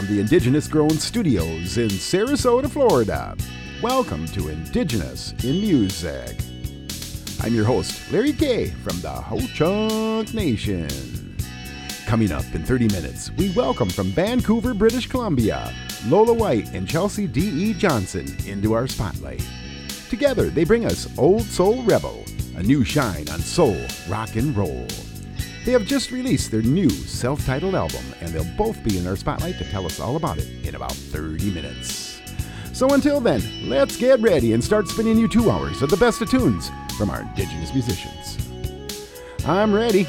from the Indigenous Grown Studios in Sarasota, Florida. Welcome to Indigenous in Music. I'm your host, Larry K from the Ho Chunk Nation. Coming up in 30 minutes, we welcome from Vancouver, British Columbia, Lola White and Chelsea D.E. Johnson into our spotlight. Together, they bring us Old Soul Rebel, a new shine on soul, rock, and roll. They have just released their new self titled album, and they'll both be in our spotlight to tell us all about it in about 30 minutes. So until then, let's get ready and start spinning you two hours of the best of tunes from our Indigenous musicians. I'm ready.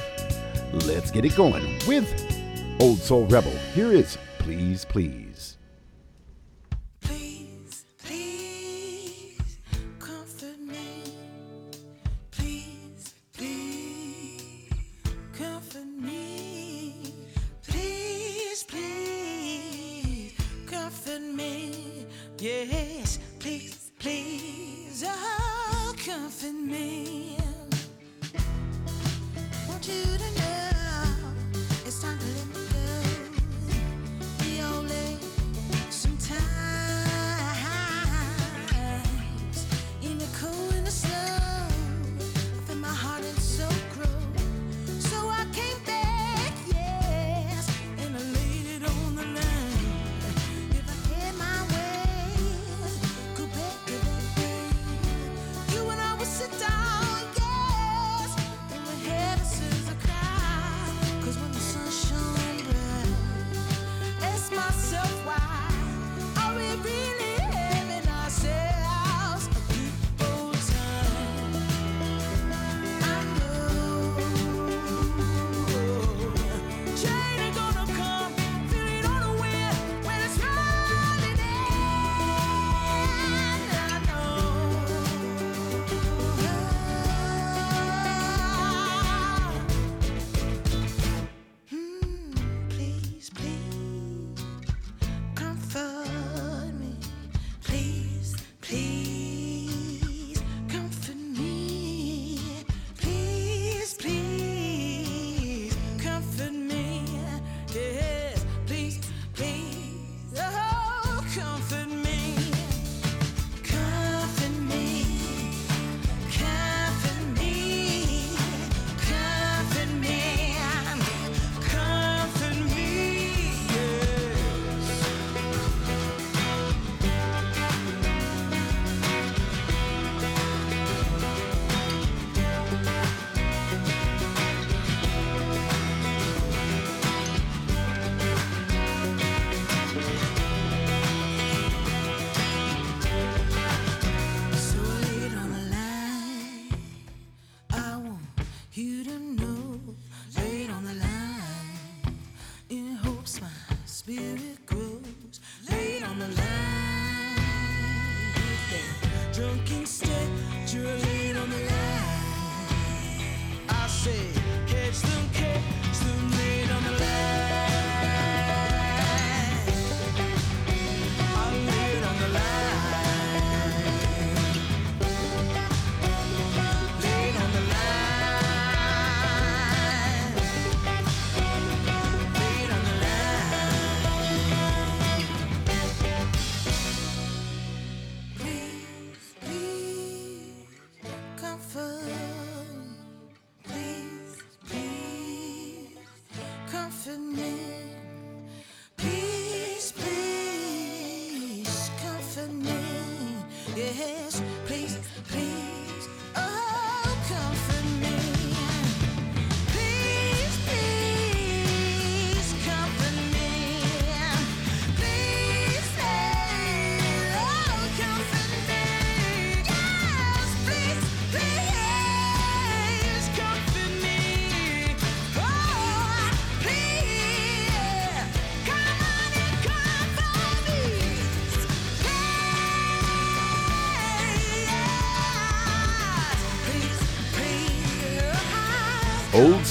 Let's get it going with Old Soul Rebel. Here is Please Please.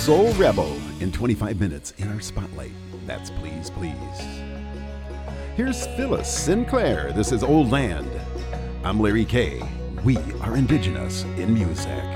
Soul Rebel in 25 minutes in our spotlight. That's Please Please. Here's Phyllis Sinclair. This is Old Land. I'm Larry K. We are Indigenous in music.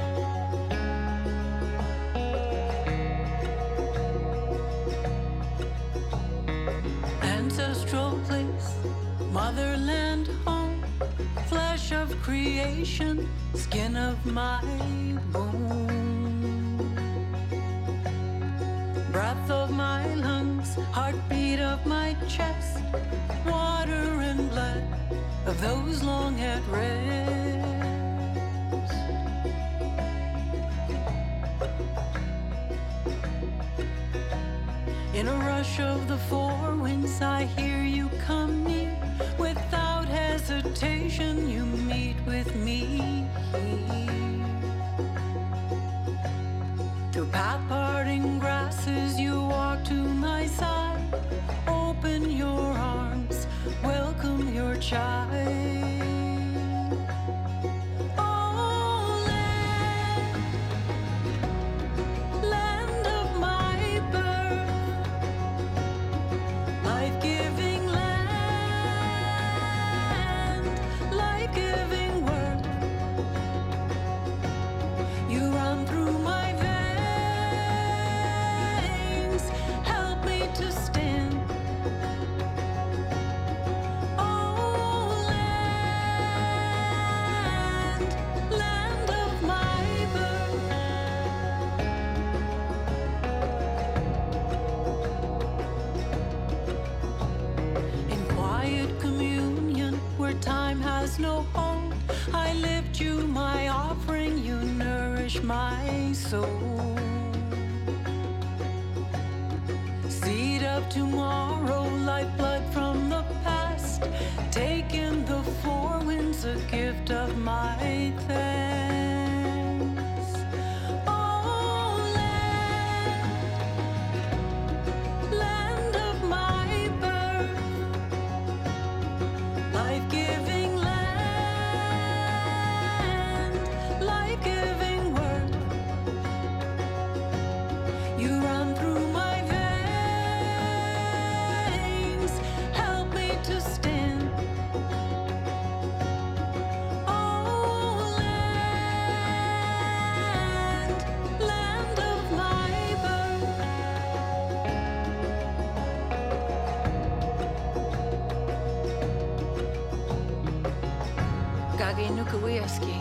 Dostoevsky.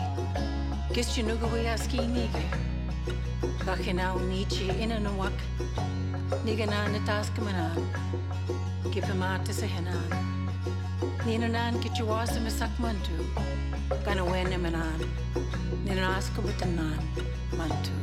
Gistchinugawyaski nige. Bachinau nichi inanawak. Nigana nataskamanan. Gipamatis a henan. Ninanan kichuwasim sakmantu. Ganawenemanan. Ninanaskabutanan mantu.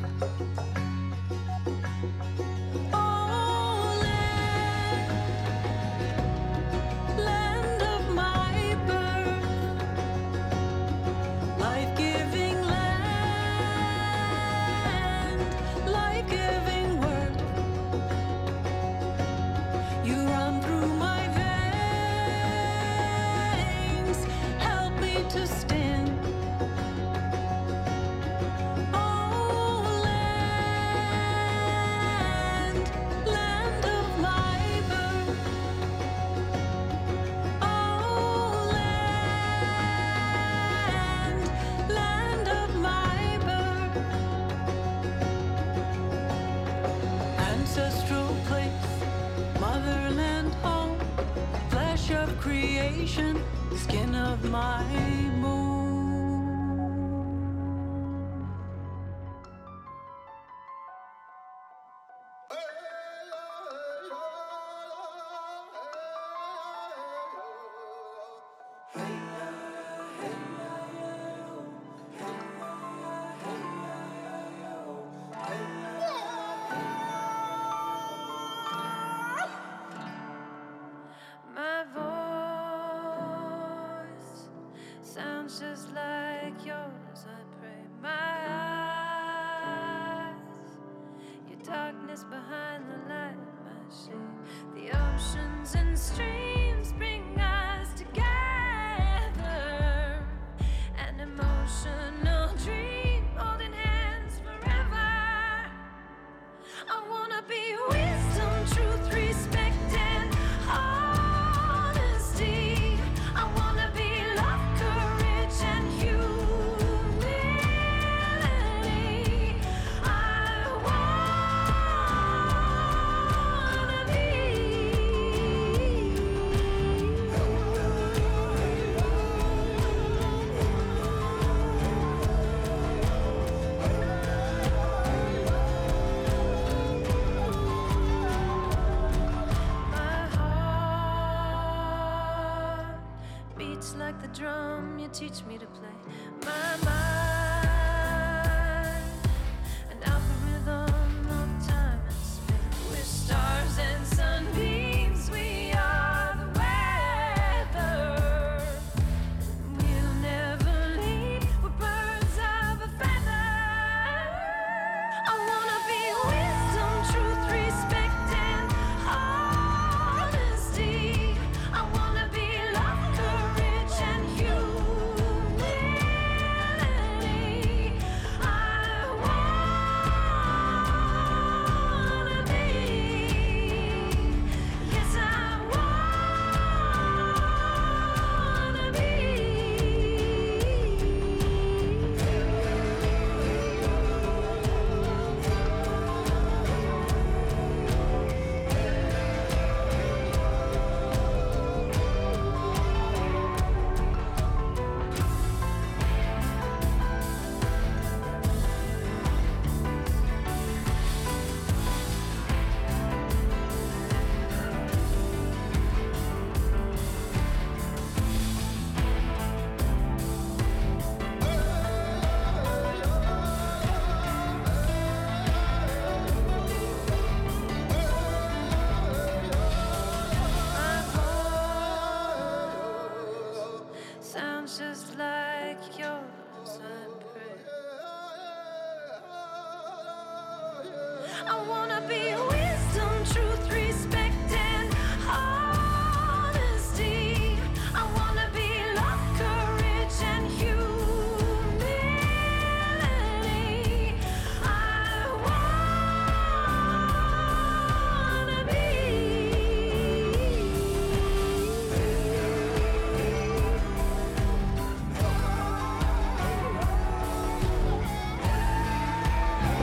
Teach me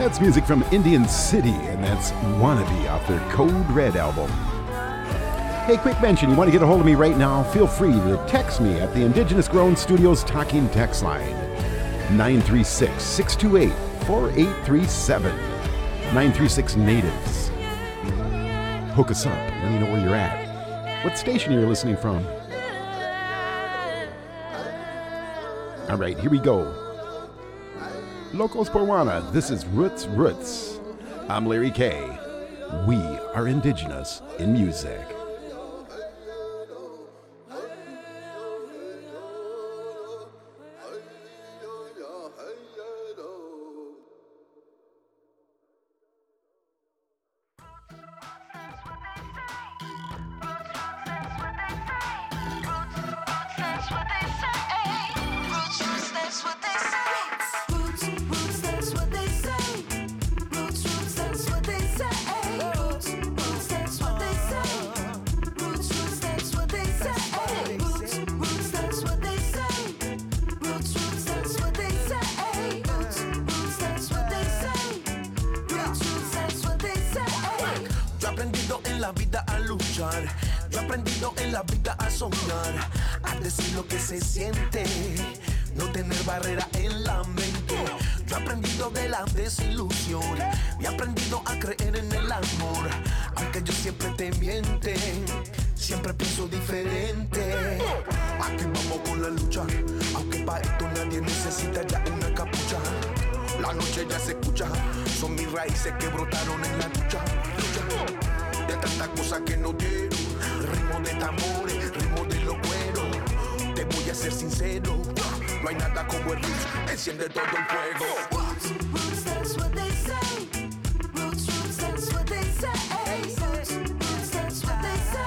That's music from Indian City, and that's Wannabe off their Code Red album. Hey, quick mention you want to get a hold of me right now? Feel free to text me at the Indigenous Grown Studios Talking Text Line 936 628 4837. 936 Natives. Hook us up. Let me know where you're at. What station you're listening from. All right, here we go. Locos por Juana. This is Roots Roots. I'm Larry K. We are indigenous in music. No hay nada como el roots, enciende todo el fuego. Roots, that's what they say. Roots, roots, that's what they say. Roots, roots, that's what they say.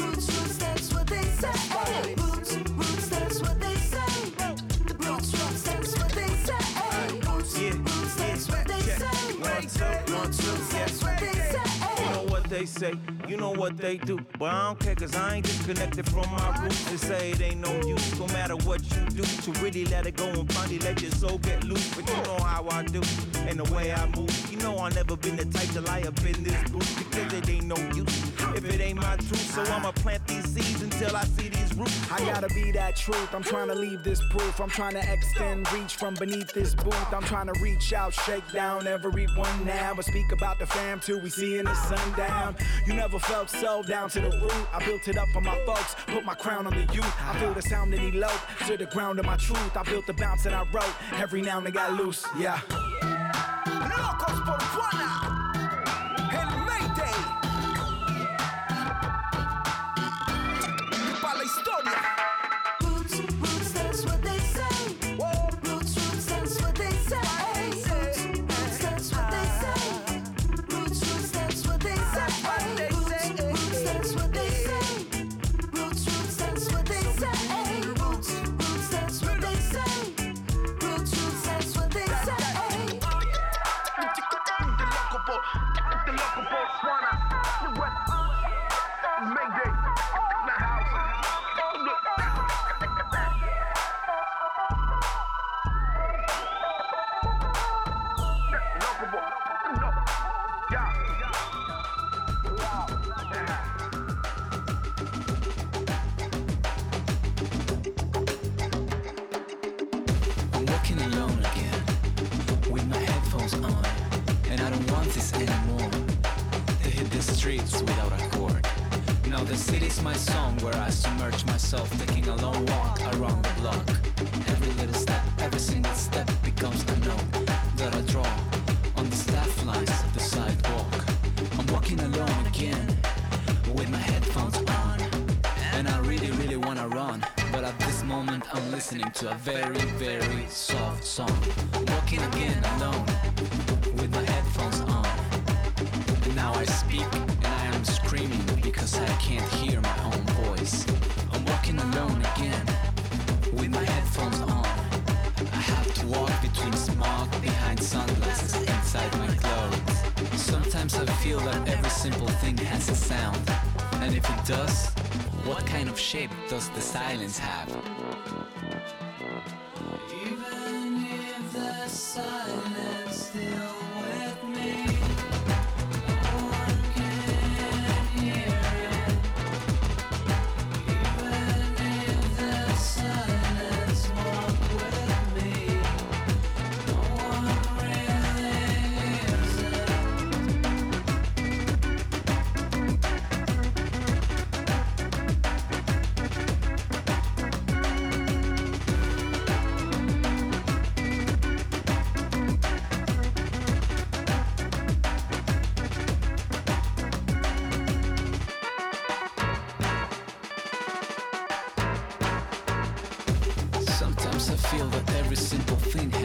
Roots, roots, that's what they say. Roots, roots, that's what they say. Roots, roots, that's what they say. Roots, roots, that's what they say. You know what they say Cause I don't care 'cause I ain't disconnected from my roots. They say it ain't no use, no matter what you do. To really let it go and finally let your soul get loose. But you know how I do, and the way I move. You know I never been the type to lie up in this booth because it ain't no use if it ain't my truth. So I'ma plant these seeds until I see these roots. I gotta be that truth. I'm trying to leave this proof. I'm trying to extend reach from beneath this booth. I'm trying to reach out, shake down everyone now. But speak about the fam too. We see in the sundown. You never felt so down to the root. I built it up for my folks, put my crown on the youth. I feel the sound and elope to the ground of my truth. I built the bounce and I wrote. Every now and then got loose, yeah. Locos por Juana. to a very, very soft song. Walking again alone with my headphones on. And now I speak and I am screaming because I can't hear my own voice. I'm walking alone again with my headphones on. I have to walk between smog behind sunglasses inside my clothes. Sometimes I feel that every simple thing has a sound. And if it does, what kind of shape does the silence have? Even if the silence feel that every simple thing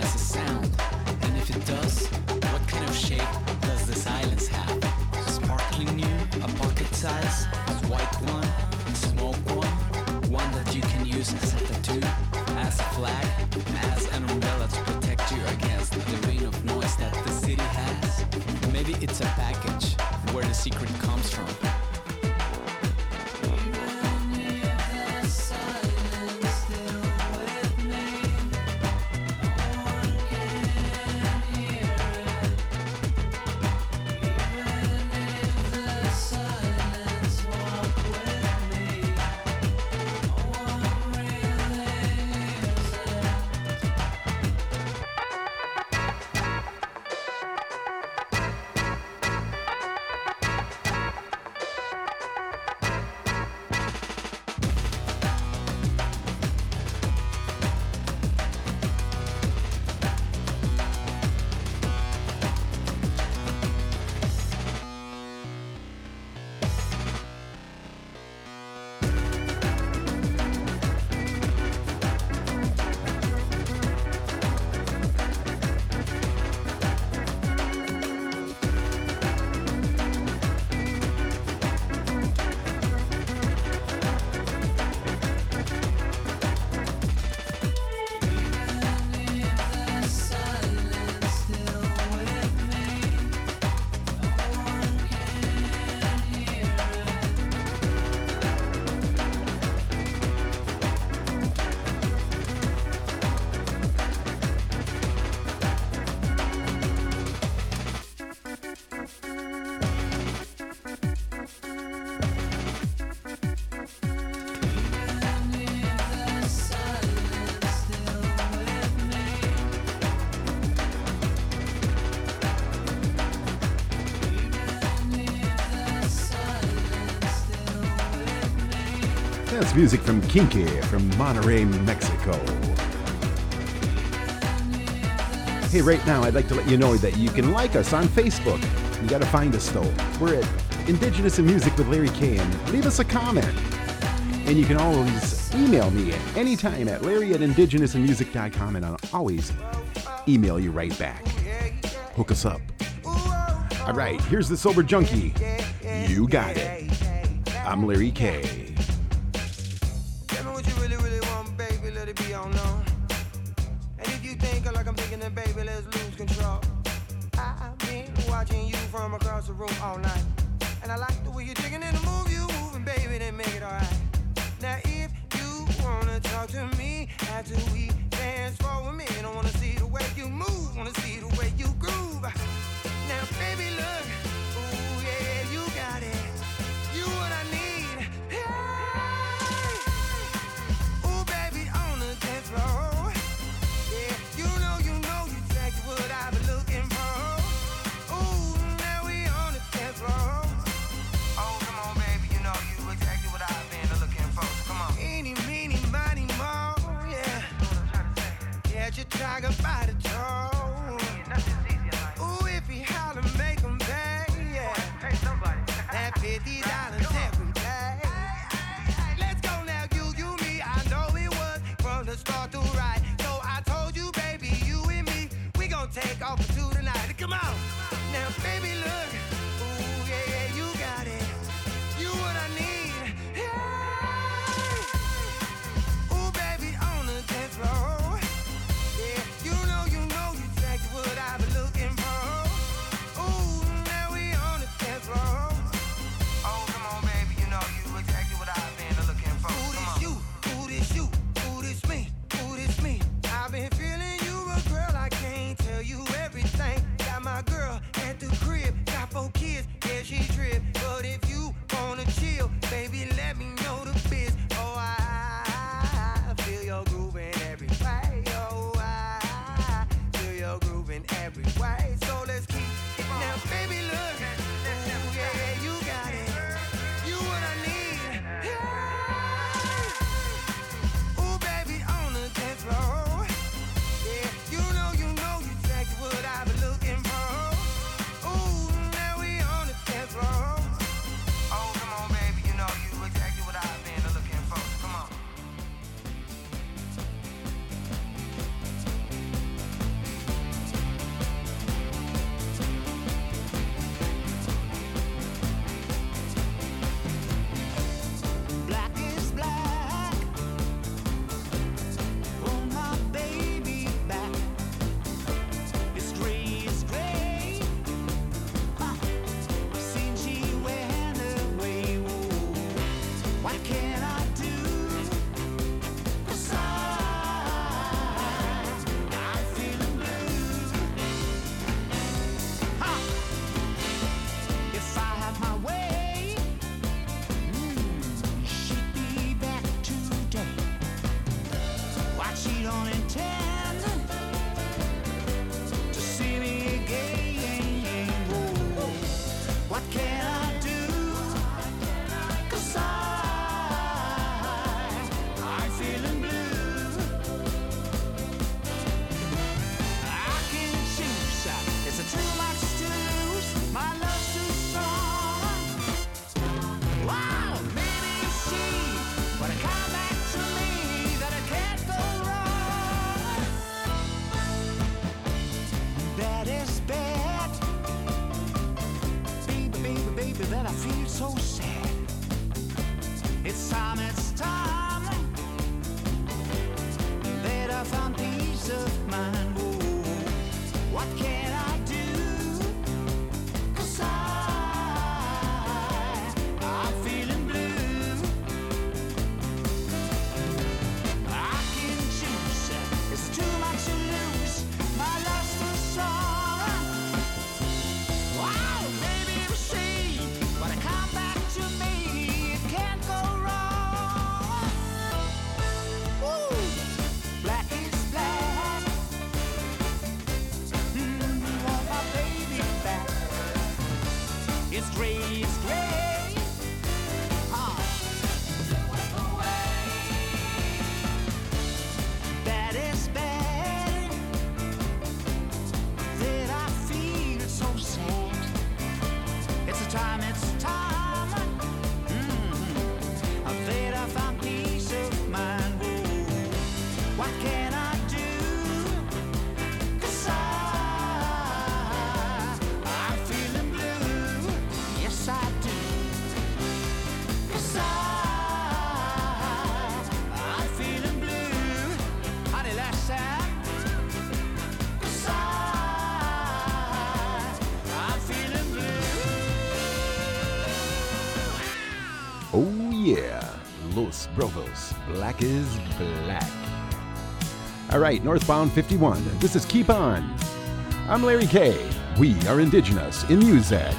That's music from Kinky from Monterrey, Mexico. Hey, right now, I'd like to let you know that you can like us on Facebook. You got to find us, though. We're at Indigenous in Music with Larry K. And leave us a comment. And you can always email me at any time at larry at indigenousinmusic.com, and I'll always email you right back. Hook us up. All right, here's the Sober Junkie. You got it. I'm Larry K. that you're talking about it all. Ooh, if he holler, make him pay. Yeah. that fifty dollars every day. Hey, hey, hey, Let's go now, you, you, me. I know it was from the start to right. So I told you, baby, you and me, we gon' take off for two tonight. Come on, now, baby, look. East Cape. Black is Black. All right, Northbound 51, this is Keep On. I'm Larry K. We are Indigenous in music.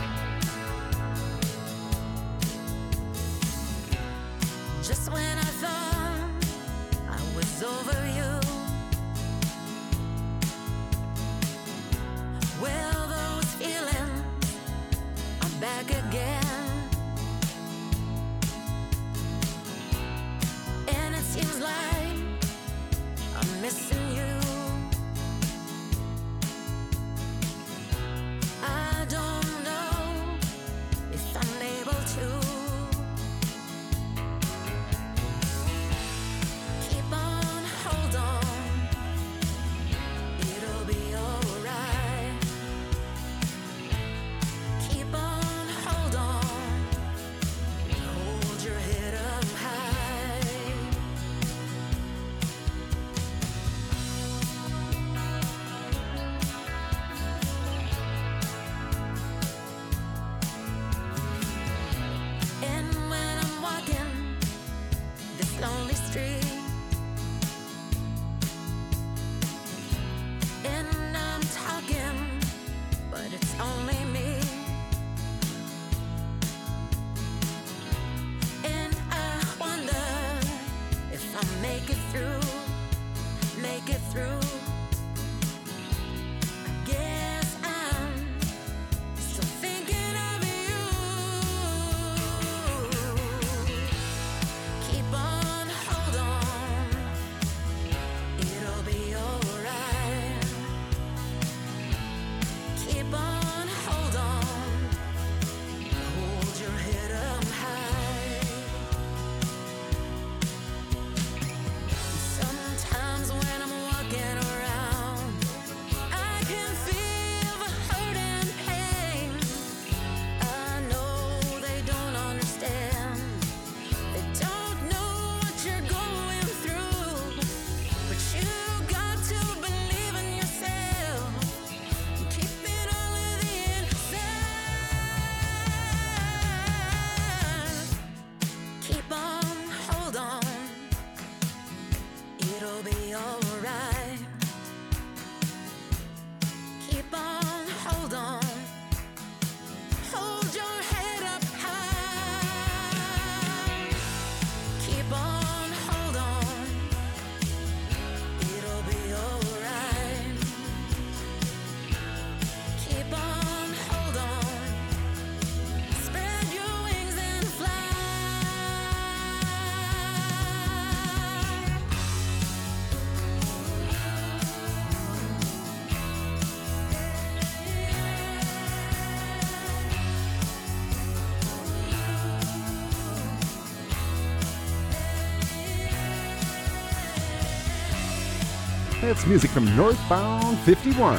That's music from Northbound 51.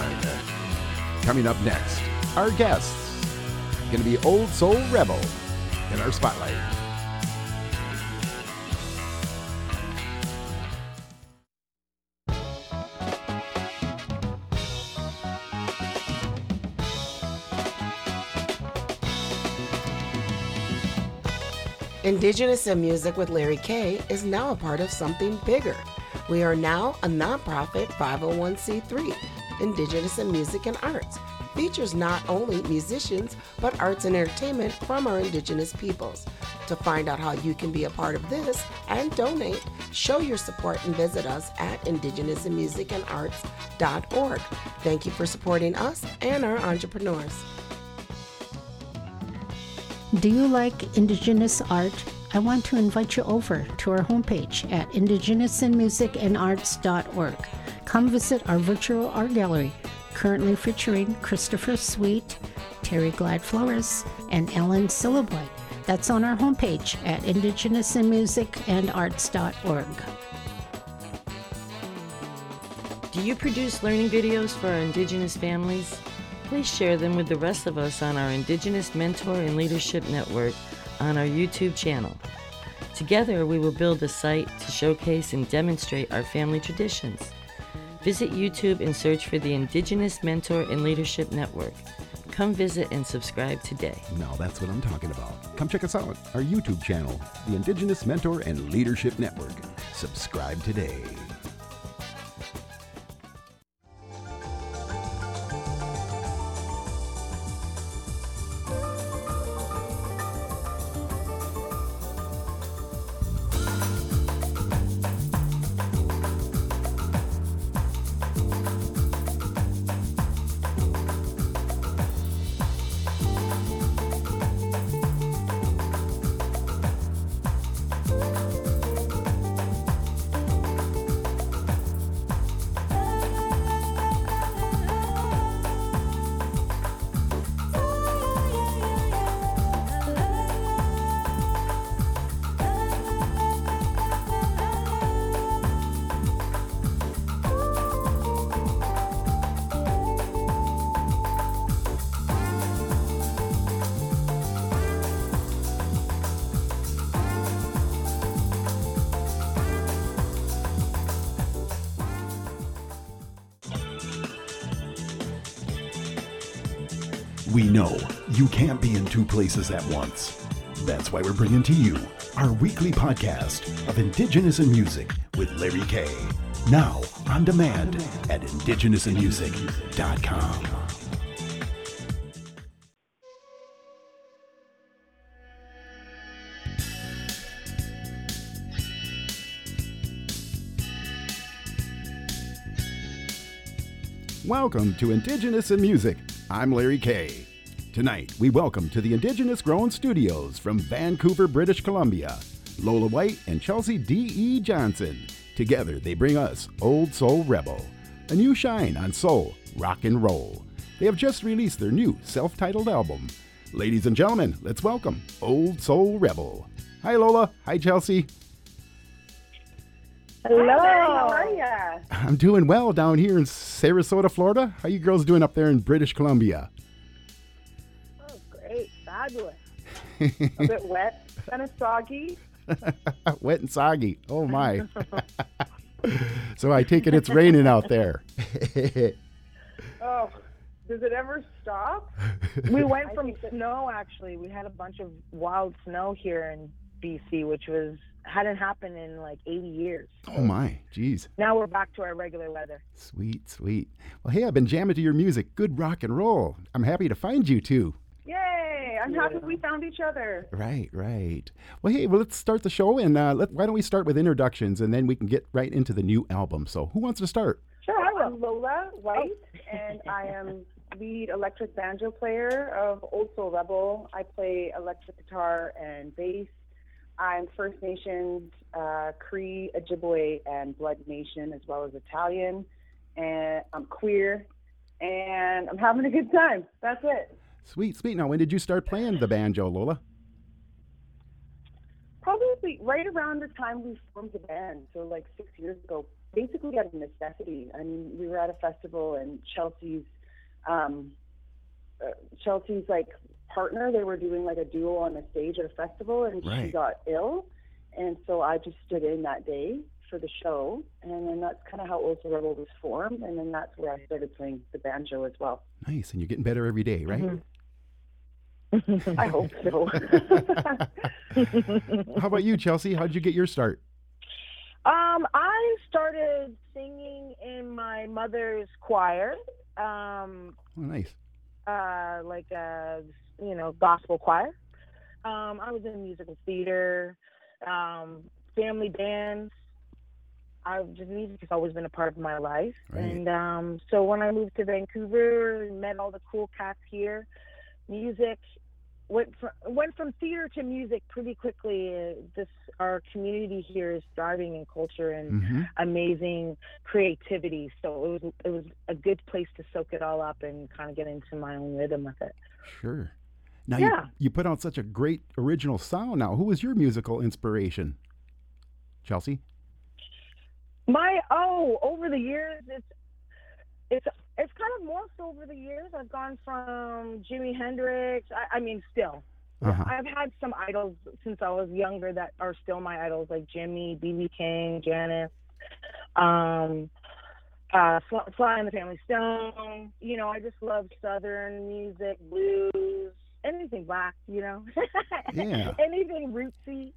Coming up next, our guests. Gonna be Old Soul Rebel in our spotlight. Indigenous in Music with Larry K is now a part of something bigger. We are now a nonprofit 501c3, Indigenous in Music and Arts. Features not only musicians, but arts and entertainment from our Indigenous peoples. To find out how you can be a part of this and donate, show your support and visit us at indigenousinmusicandarts.org. Thank you for supporting us and our entrepreneurs. Do you like Indigenous art? I want to invite you over to our homepage at indigenousinmusicandarts.org. Come visit our virtual art gallery, currently featuring Christopher Sweet, Terry Glad Flores, and Ellen Sillaboy. That's on our homepage at indigenousinmusicandarts.org. Do you produce learning videos for our Indigenous families? Please share them with the rest of us on our Indigenous Mentor and Leadership Network on our YouTube channel. Together, we will build a site to showcase and demonstrate our family traditions. Visit YouTube and search for the Indigenous Mentor and Leadership Network. Come visit and subscribe today. Now that's what I'm talking about. Come check us out, our YouTube channel, the Indigenous Mentor and Leadership Network. Subscribe today. Places at once. That's why we're bringing to you our weekly podcast of Indigenous in Music with Larry K. Now on demand at indigenousinmusic.com. Welcome to Indigenous in Music. I'm Larry K. Tonight, we welcome to the Indigenous Grown Studios from Vancouver, British Columbia, Lola White and Chelsea D.E. Johnson. Together, they bring us Old Soul Rebel, a new shine on soul, rock and roll. They have just released their new self titled album. Ladies and gentlemen, let's welcome Old Soul Rebel. Hi, Lola. Hi, Chelsea. Hello. How are ya? I'm doing well down here in Sarasota, Florida. How you girls doing up there in British Columbia? Fabulous. A bit wet, kind of soggy. Wet and soggy. Oh my. so I take it it's raining out there. Oh, does it ever stop? We went from snow, actually. We had a bunch of wild snow here in BC, which was hadn't happened in like 80 years. oh my. Jeez. Now we're back to our regular weather. Sweet, sweet. Well, hey, I've been jamming to your music. Good rock and roll. I'm happy to find you too. Yay! I'm happy we found each other. Right, right. Well, hey, well, let's start the show, and uh, let, why don't we start with introductions, and then we can get right into the new album. So, who wants to start? Sure, I will. I'm Lola White, and I am lead electric banjo player of Old Soul Rebel. I play electric guitar and bass. I'm First Nations, uh, Cree, Ojibwe, and Blood Nation, as well as Italian. And I'm queer, and I'm having a good time. That's it. Sweet, sweet. Now, when did you start playing the banjo, Lola? Probably right around the time we formed the band, so like six years ago, basically out of necessity. I mean, we were at a festival, and Chelsea's, um, uh, Chelsea's like partner, they were doing like a duo on the stage at a festival, and she got ill, and so I just stood in that day for the show, and then that's kind of how Old Rebel was formed, and then that's where I started playing the banjo as well. Nice, and you're getting better every day, right? Mhm. I hope so. How about you, Chelsea? How'd you get your start? Um, I started singing in my mother's choir, um, Oh, nice. uh, like a you know gospel choir. Um, I was in musical theater, um, family bands. I've just music has always been a part of my life, Right. and um, so when I moved to Vancouver, and met all the cool cats here. Music went from went from theater to music pretty quickly. Uh, This our community here is thriving in culture and hmm amazing creativity. So it was it was a good place to soak it all up and kind of get into my own rhythm with it. Sure. Now, Yeah. you, you put out such a great original sound now. Who was your musical inspiration? Chelsea? My oh, over the years, it's it's it's kind of morphed over the years. I've gone from Jimi Hendrix. I, I mean, still, Uh-huh. I've had some idols since I was younger that are still my idols, like Jimmy, BB King, Janis, um, uh, Sly Sly and the Family Stone. You know, I just love Southern music, blues, anything black. You know, Yeah. anything rootsy.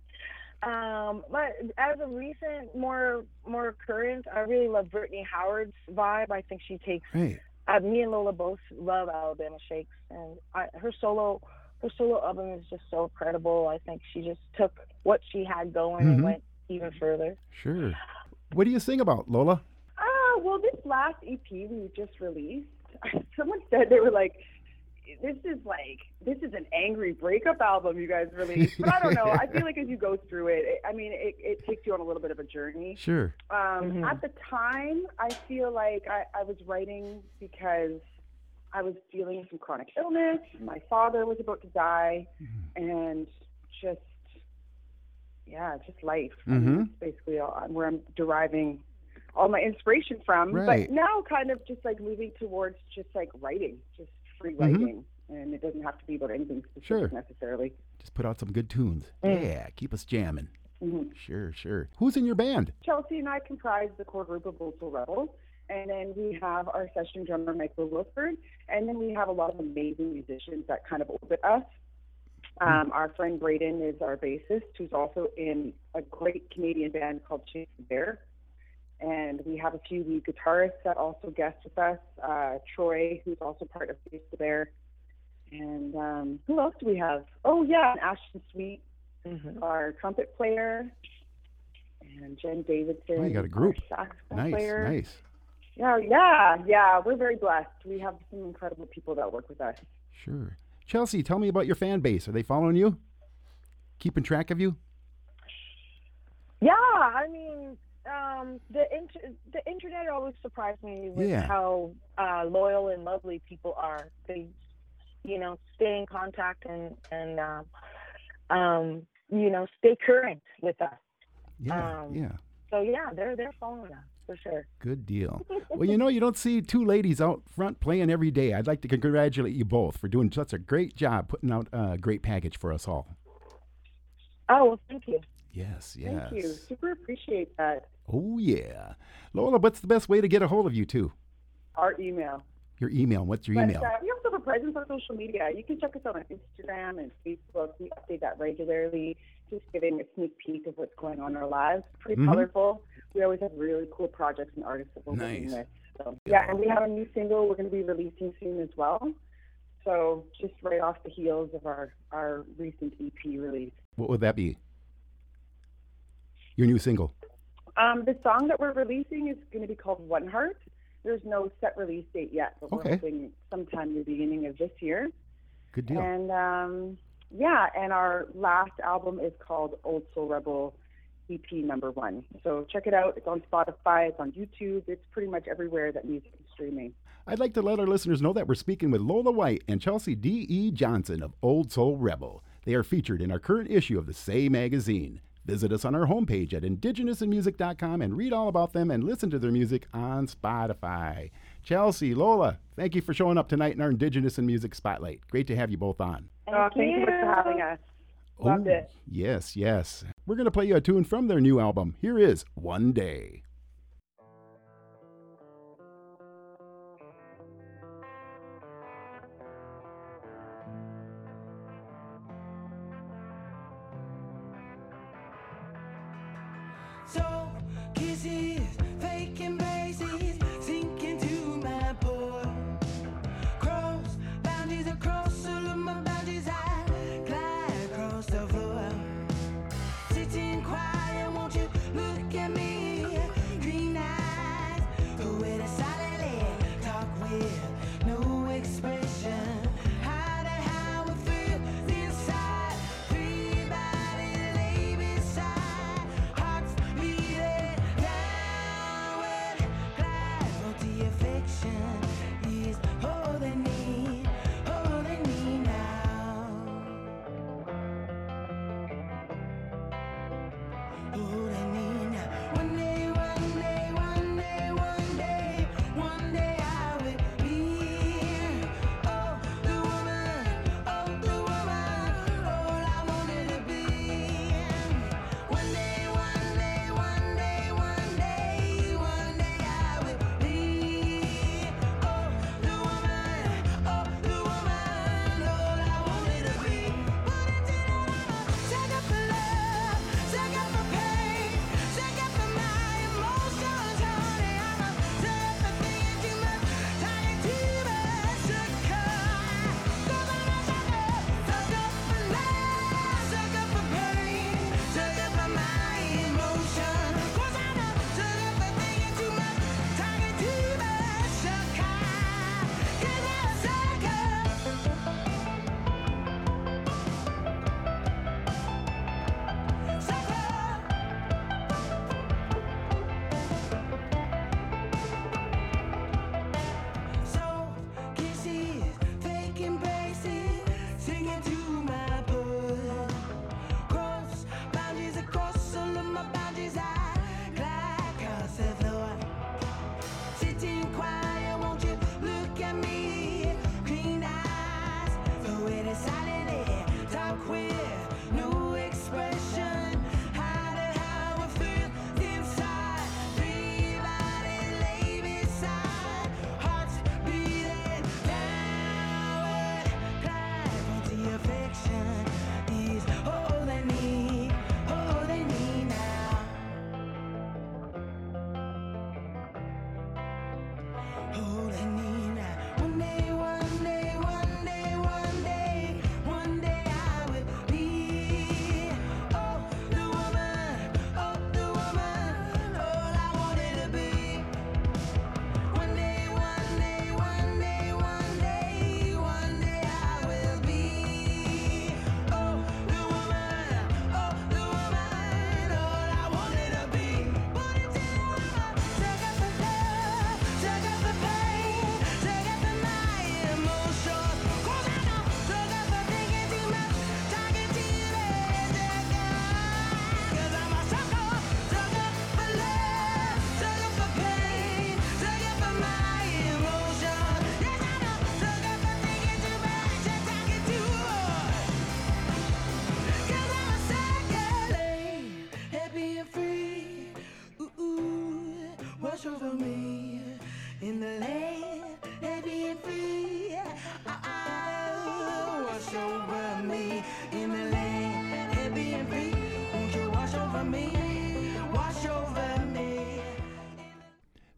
Um, but as a recent, more more current, I really love Brittany Howard's vibe. I think she takes. Right. Uh, me and Lola both love Alabama Shakes, and I, her solo her solo album is just so incredible. I think she just took what she had going Mhm. and went even further. Sure. What do you sing about, Lola? Ah, well, this last EP we just released, someone said they were like, "This is like this is an angry breakup album you guys released." But I don't know. I feel like as you go through it, it I mean, it, it takes you on a little bit of a journey. Sure. Um, Mhm. At the time, I feel like I, I was writing because I was dealing with some chronic illness. My father was about to die, and just yeah, just life. I mean, Mhm. that's basically all, where I'm deriving all my inspiration from. Right. But now, kind of just like moving towards just like writing, just free Mhm. writing, and it doesn't have to be about anything specific Sure. necessarily. Just put out some good tunes. Mm. Yeah, keep us jamming. hmm Sure, sure. Who's in your band? Chelsea and I comprise the core group of Old Soul Rebel. And then we have our session drummer, Michael Wilford. And then we have a lot of amazing musicians that kind of orbit us. Um, our friend Braden is our bassist, who's also in a great Canadian band called Chase Bear. And we have a few lead guitarists that also guest with us. Uh, Troy, who's also part of Chase the Bear. And um, who else do we have? Oh, yeah, Ashton Sweet, Mm-hmm. our trumpet player. And Jen Davidson. Oh, you got a group. saxophone Nice, player. nice. Yeah, yeah, yeah. We're very blessed. We have some incredible people that work with us. Sure. Chelsea, tell me about your fan base. Are they following you? Keeping track of you? Yeah, I mean, um, the inter- the internet always surprised me with Yeah. how uh, loyal and lovely people are. They, you know, stay in contact and and um, um, you know, stay current with us. Yeah, Um, yeah. So yeah, they're they're following us for sure. Good deal. well, you know, you don't see two ladies out front playing every day. I'd like to congratulate you both for doing such a great job putting out a great package for us all. Oh well, thank you. Yes, yes. Thank you. Super appreciate that. Oh, yeah. Lola, what's the best way to get a hold of you, too? Our email. Your email. What's your But email? uh, we also have a presence on social media. You can check us out on Instagram and Facebook. We update that regularly, just giving a sneak peek of what's going on in our lives. Pretty Mhm. colorful. We always have really cool projects and artists that we're working with. So yeah, and we have a new single we're going to be releasing soon as well. So just right off the heels of our our recent EP release. What would that be? Your new single. Um, the song that we're releasing is going to be called One Heart. There's no set release date yet, but Okay. we're hoping sometime in the beginning of this year. Good deal. And um, yeah, and our last album is called Old Soul Rebel EP number one. So check it out. It's on Spotify, it's on YouTube, it's pretty much everywhere that music is streaming. I'd like to let our listeners know that we're speaking with Lola White and Chelsea D.E. Johnson of Old Soul Rebel. They are featured in our current issue of the Say magazine. Visit us on our homepage at indigenousinmusic.com and read all about them and listen to their music on Spotify. Chelsea, Lola, thank you for showing up tonight in our Indigenous in Music Spotlight. Great to have you both on. oh, thank you. for having us. Loved Oh, it. Yes, yes. We're going to play you a tune from their new album. Here is One Day. So kisses,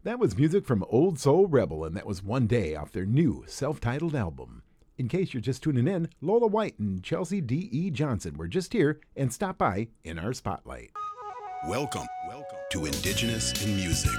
That was music from Old Soul Rebel, and that was one day off their new self titled album. In case you're just tuning in, Lola White and Chelsea D.E. Johnson were just here and stopped by in our spotlight. Welcome, welcome to Indigenous in Music.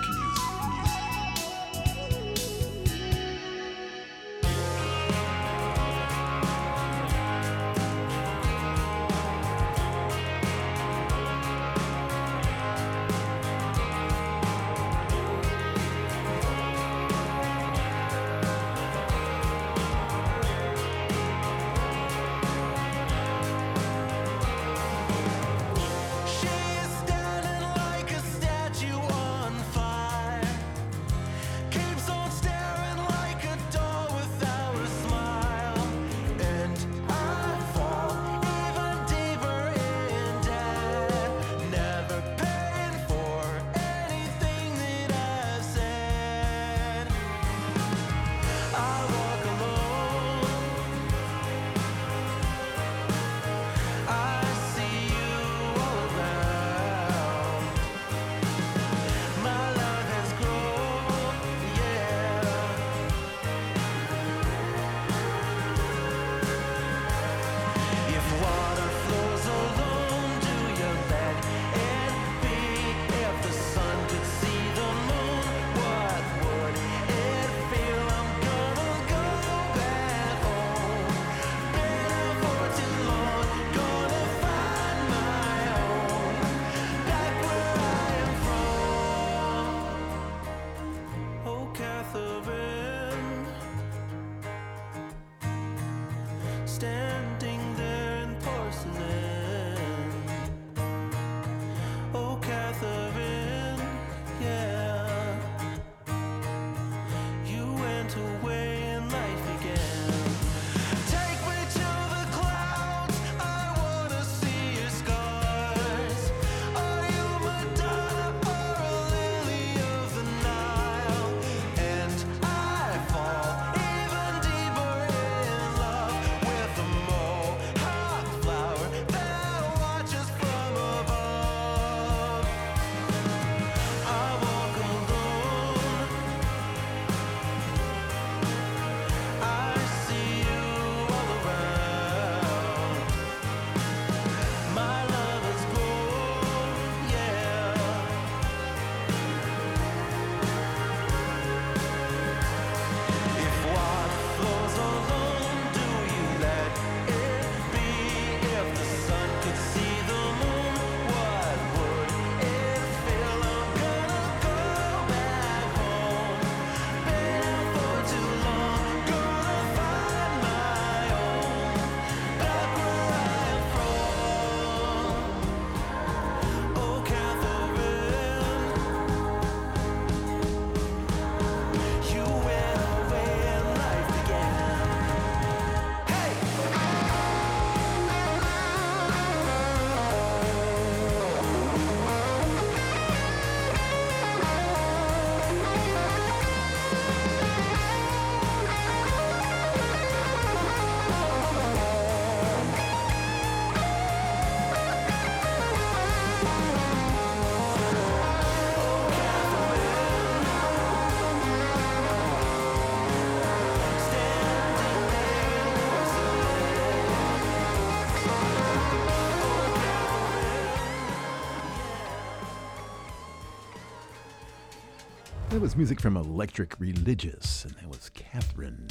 was music from Electric Religious, and that was Catherine.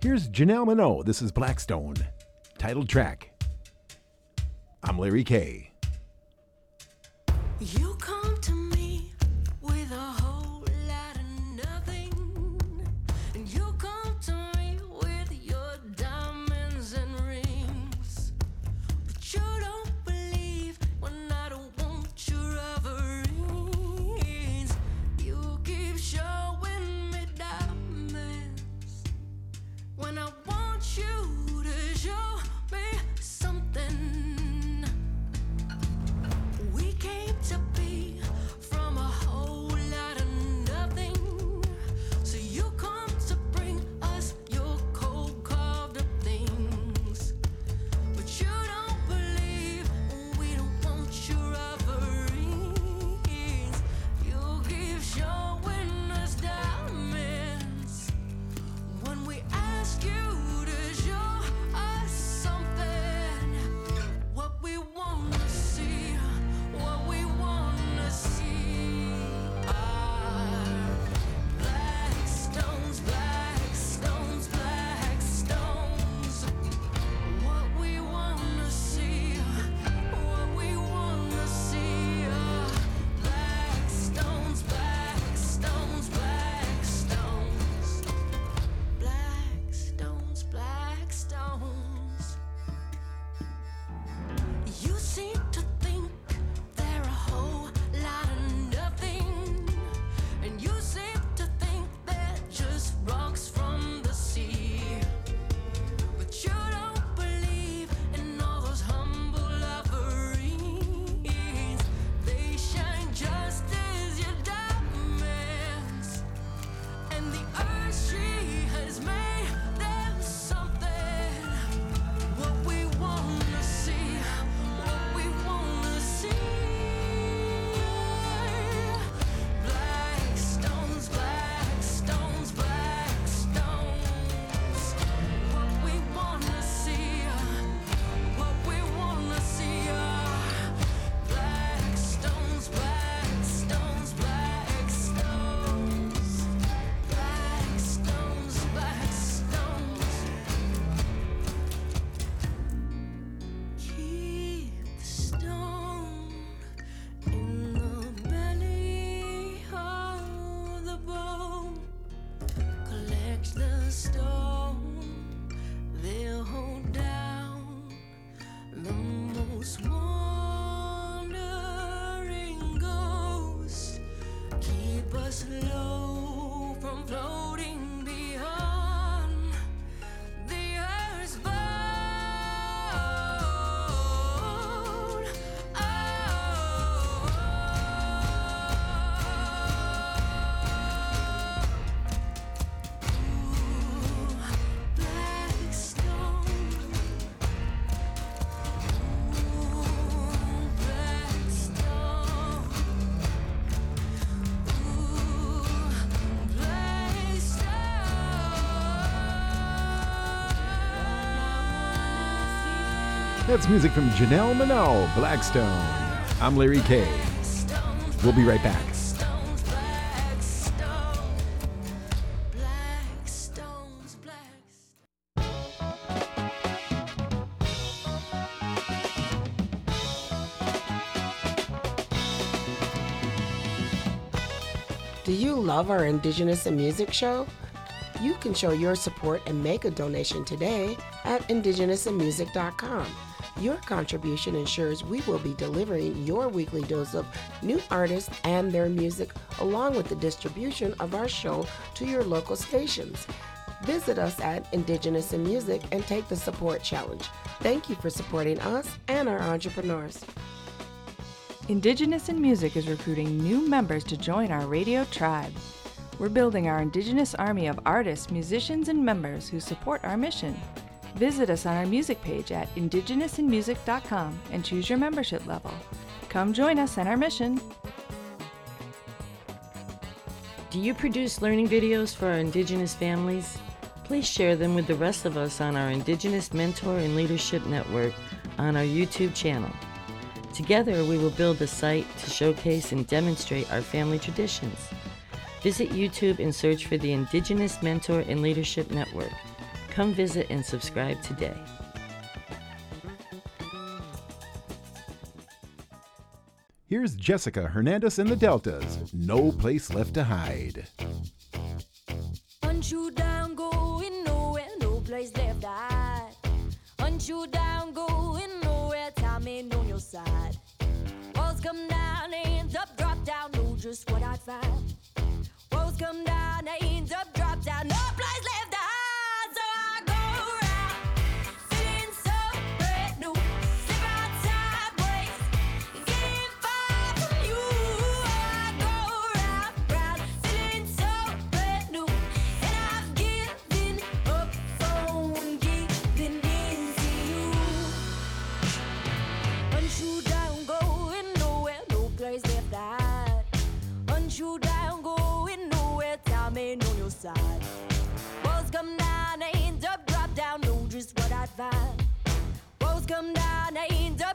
Here's Janelle Monáe. This is Blackstone, titled track. I'm Larry K. You come. That's music from Janelle Monáe, Blackstone. I'm Larry K. We'll be right back. Do you love our Indigenous in Music show? You can show your support and make a donation today at indigenousinmusic.com. Your contribution ensures we will be delivering your weekly dose of new artists and their music, along with the distribution of our show to your local stations. Visit us at Indigenous in Music and take the support challenge. Thank you for supporting us and our entrepreneurs. Indigenous in Music is recruiting new members to join our radio tribe. We're building our Indigenous army of artists, musicians, and members who support our mission. Visit us on our music page at indigenousinmusic.com and choose your membership level. Come join us in our mission. Do you produce learning videos for our Indigenous families? Please share them with the rest of us on our Indigenous Mentor and Leadership Network on our YouTube channel. Together, we will build a site to showcase and demonstrate our family traditions. Visit YouTube and search for the Indigenous Mentor and Leadership Network. Come visit and subscribe today. Here's Jessica Hernandez and the Deltas. No place left to hide. Hunt you down, going nowhere, no place left to hide. Hunt you down, going nowhere, time ain't on your side. Walls come down, hands up, drop down, know just what I'd find. Walls come down, hands up, drop down, no place left come down, hands up,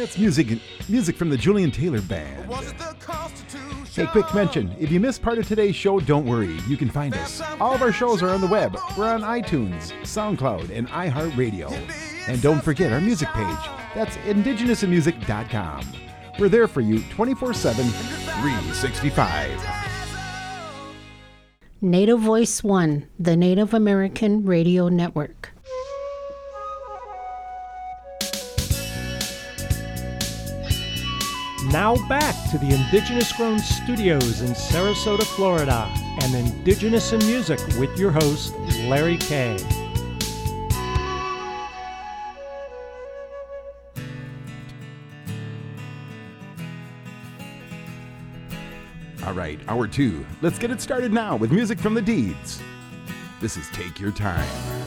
That's music music from the Julian Taylor Band. Hey, quick mention if you missed part of today's show, don't worry. You can find us. All of our shows are on the web. We're on iTunes, SoundCloud, and iHeartRadio. And don't forget our music page. That's indigenousmusic.com. We're there for you 24 7, 365. Native Voice One, the Native American Radio Network. Now back to the Indigenous Grown Studios in Sarasota, Florida, and Indigenous in Music with your host, Larry K. All right, hour two. Let's get it started now with music from the deeds. This is Take Your Time.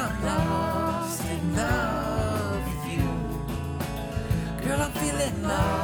lost in love with you. Girl, I'm feeling lost.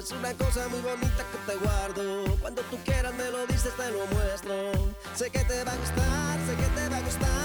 Es una cosa muy bonita que te guardo. Cuando tú quieras me lo dices, te lo muestro. Sé que te va a gustar, sé que te va a gustar.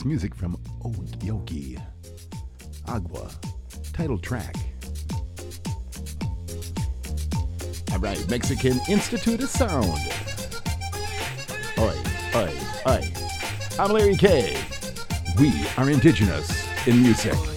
That's music from Old Yogi. Agua, title track. All right, Mexican Institute of Sound. Oi, oi, oi. I'm Larry K. We are indigenous in music.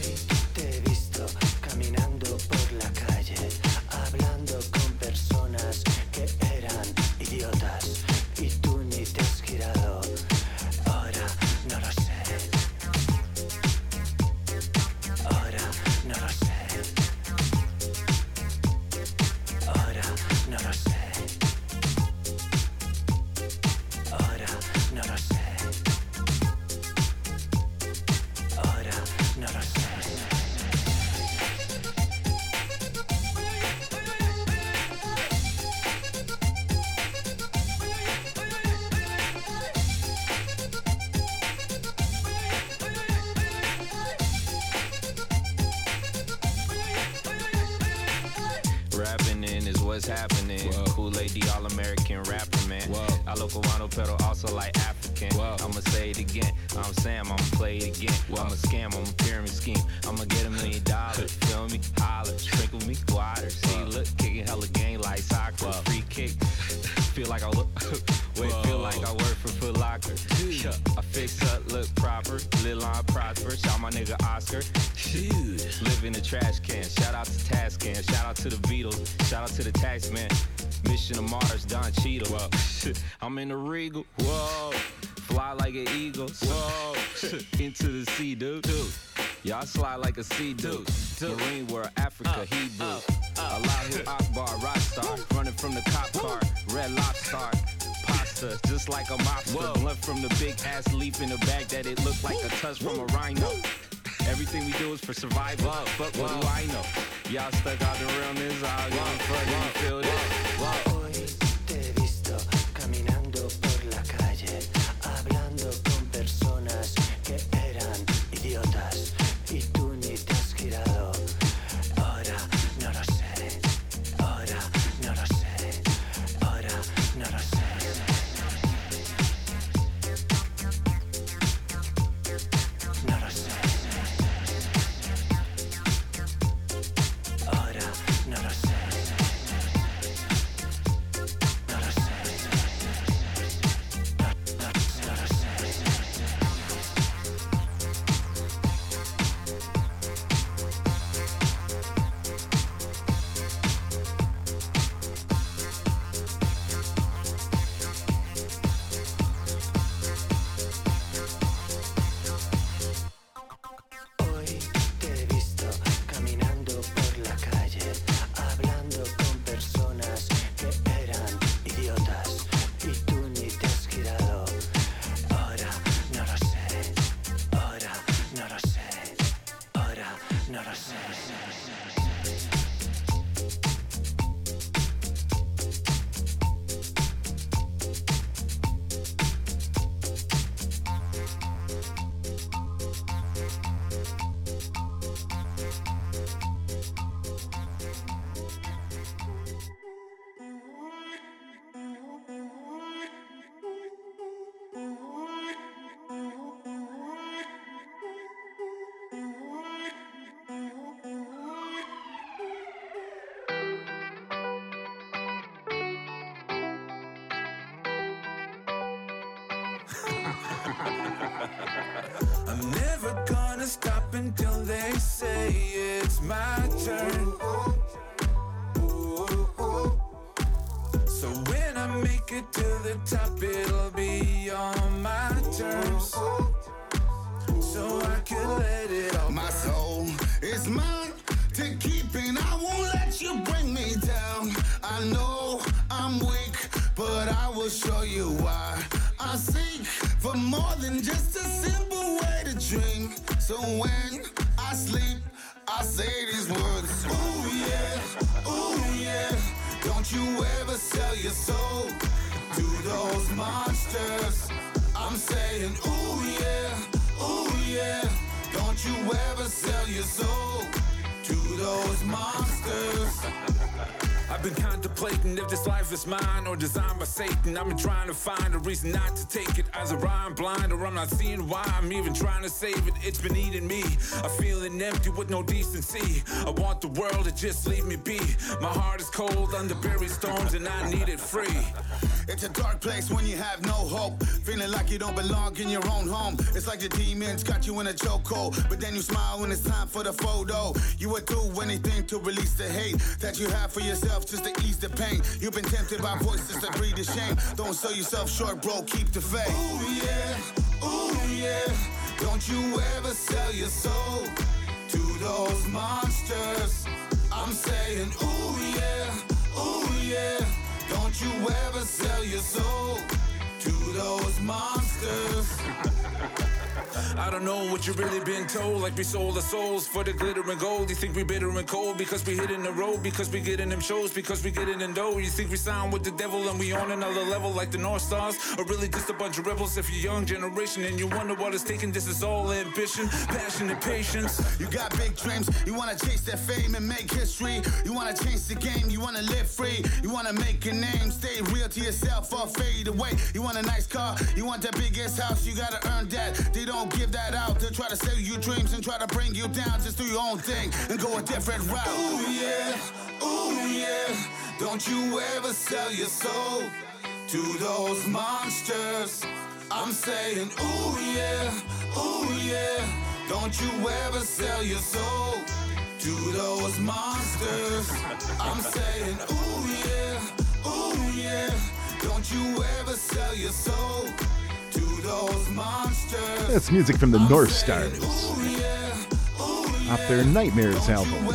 Like sea. Gonna stop until they say it's my turn. When I sleep, I say these words. Ooh yeah, ooh yeah. Don't you ever sell your soul to those monsters. I'm saying, ooh yeah, ooh yeah. Don't you ever sell your soul to those monsters. I've been contemplating if this life is mine or designed by Satan. I've been trying to find a reason not to take it. As a I'm blind or I'm not seeing why I'm even trying to save it. It's been eating me. I'm feeling empty with no decency. I want the world to just leave me be. My heart is cold under buried stones and I need it free. It's a dark place when you have no hope. Feeling like you don't belong in your own home. It's like the demons got you in a chokehold. But then you smile when it's time for the photo. You would do anything to release the hate that you have for yourself just to ease the pain. You've been tempted by voices that breed the shame. Don't sell yourself short, bro. Keep the faith. Ooh, yeah. Ooh, yeah. Don't you ever sell your soul to those monsters. I'm saying, ooh, yeah. Ooh, yeah. Don't you ever sell your soul to those monsters. I don't know what you really been told. Like we sold our souls for the glitter and gold. You think we bitter and cold because we hitting the road, because we getting them shows, because we getting in dough. You think we sound with the devil and we on another level like the North Stars, or really just a bunch of rebels? If you're young generation and you wonder what it's taking, this is all ambition, passion, and patience. You got big dreams, you wanna chase that fame and make history. You wanna change the game, you wanna live free. You wanna make a name, stay real to yourself or fade away. You want a nice car, you want the biggest house, you gotta earn that. They don't give that out, they try to sell you dreams and try to bring you down. Just do your own thing and go a different route. Ooh yeah, ooh yeah. Don't you ever sell your soul to those monsters. I'm saying, ooh yeah, ooh yeah. Don't you ever sell your soul to those monsters. I'm saying, ooh yeah, ooh yeah. Don't you ever sell your soul. That's music from the North Stars off their Nightmares album.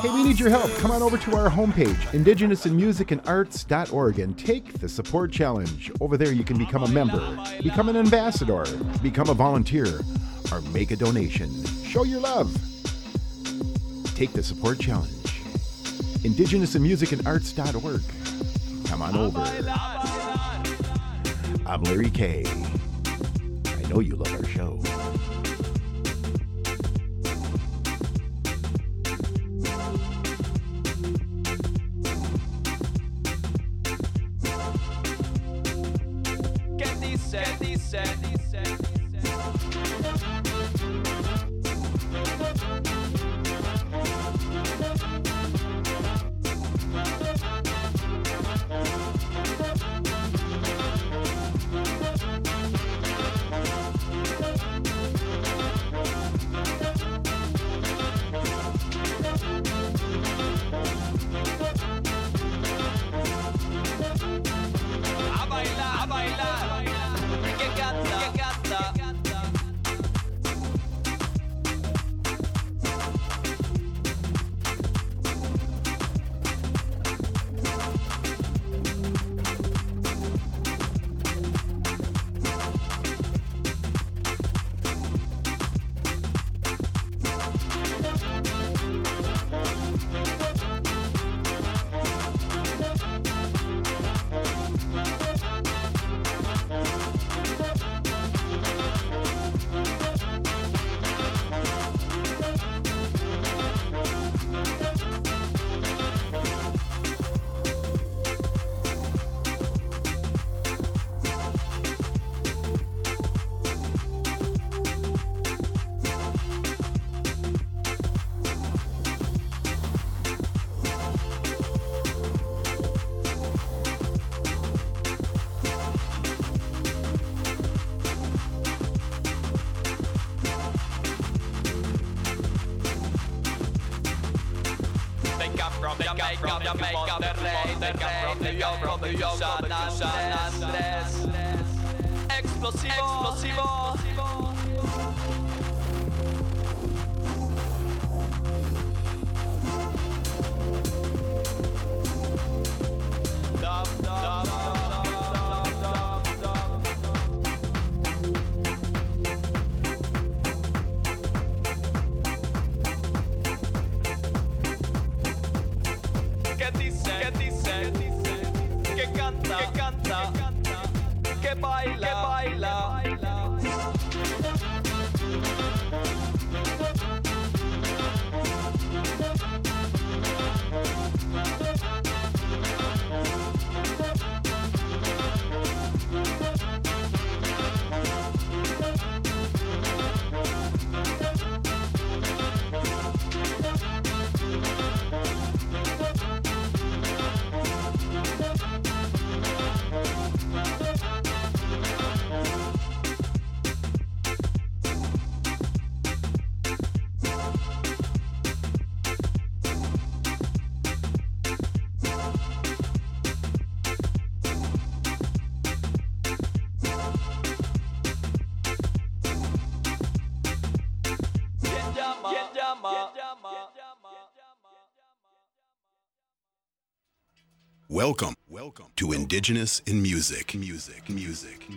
Hey, we need your help. Come on over to our homepage, indigenousinmusicandarts.org, and take the support challenge. Over there, you can become a member, become an ambassador, become a volunteer, or make a donation. Show your love. Take the support challenge. Indigenousinmusicandarts.org. Come on over. I'm Larry K. I know you love our show. From Jamaica, from Monterrey, they come from New York, from New York, from San Welcome, welcome. To Indigenous in Music. Music, music, music,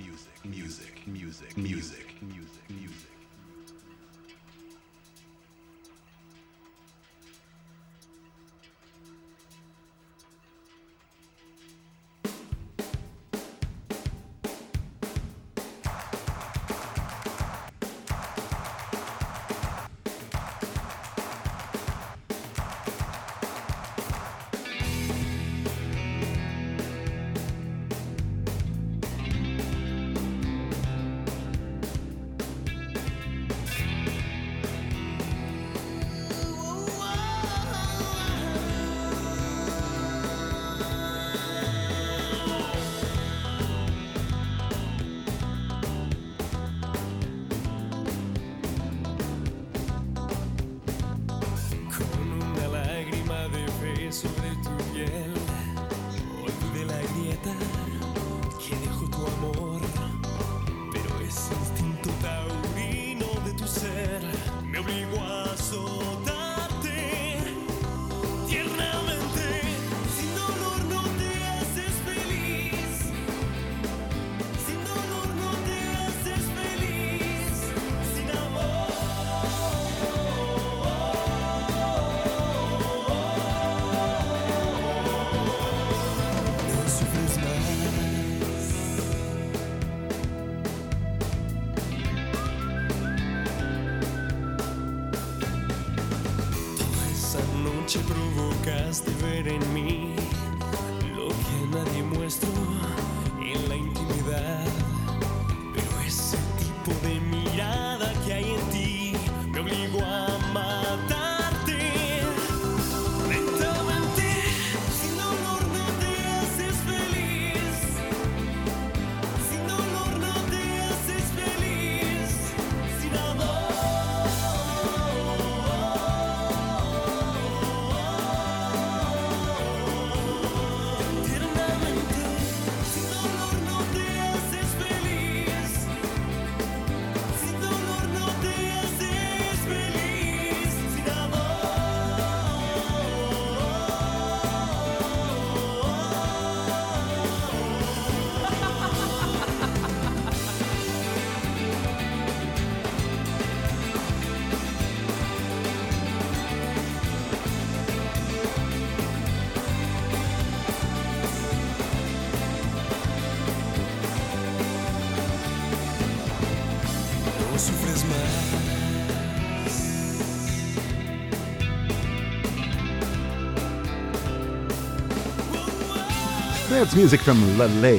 That's music from Lele.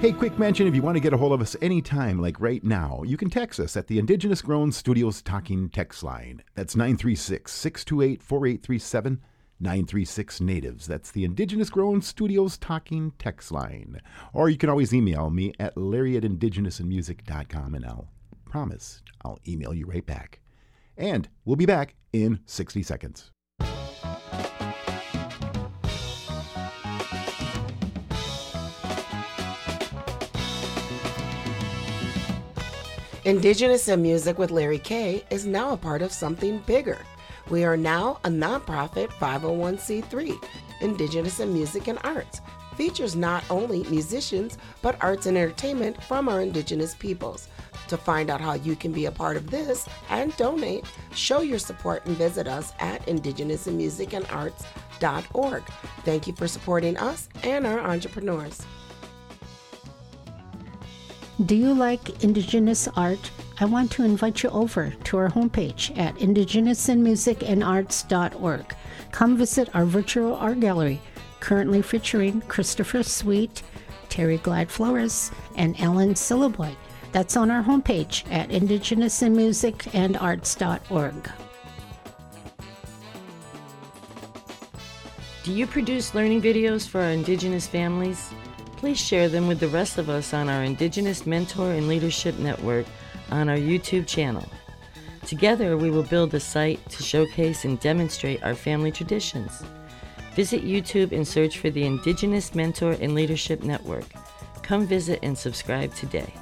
Hey, quick mention if you want to get a hold of us anytime, like right now, you can text us at the Indigenous Grown Studios Talking Text Line. That's 936 628 4837 936 Natives. That's the Indigenous Grown Studios Talking Text Line. Or you can always email me at larry at indigenousinmusic.com and I'll promise I'll email you right back. And we'll be back in 60 seconds. Indigenous in Music with Larry K is now a part of something bigger. We are now a nonprofit 501c3, Indigenous in Music and Arts. Features not only musicians, but arts and entertainment from our Indigenous peoples. To find out how you can be a part of this and donate, show your support and visit us at indigenousinmusicandarts.org. Thank you for supporting us and our entrepreneurs. Do you like Indigenous art? I want to invite you over to our homepage at indigenousinmusicandarts.org. Come visit our virtual art gallery, currently featuring Christopher Sweet, Terry Glad Flores, and Ellen Sillaboy. That's on our homepage at indigenousinmusicandarts.org. Do you produce learning videos for our Indigenous families? Please share them with the rest of us on our Indigenous Mentor and Leadership Network on our YouTube channel. Together, we will build a site to showcase and demonstrate our family traditions. Visit YouTube and search for the Indigenous Mentor and Leadership Network. Come visit and subscribe today.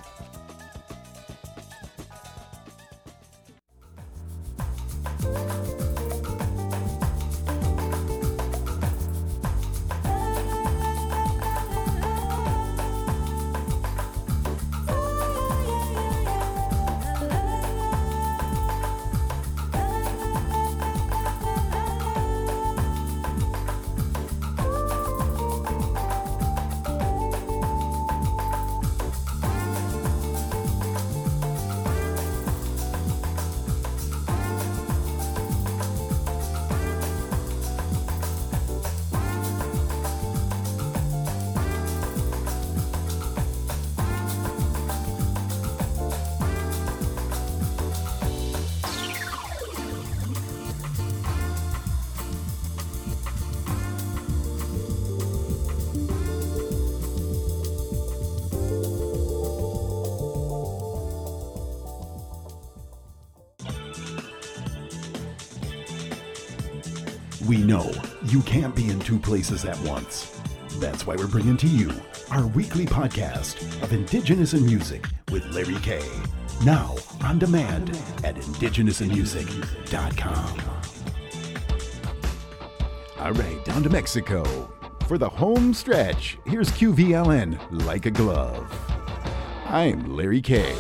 places at once. That's why we're bringing to you our weekly podcast of Indigenous and in Music with Larry K. Now on demand at indigenousinmusic.com. All right, down to Mexico. For the home stretch, here's QVLN like a glove. I'm Larry K.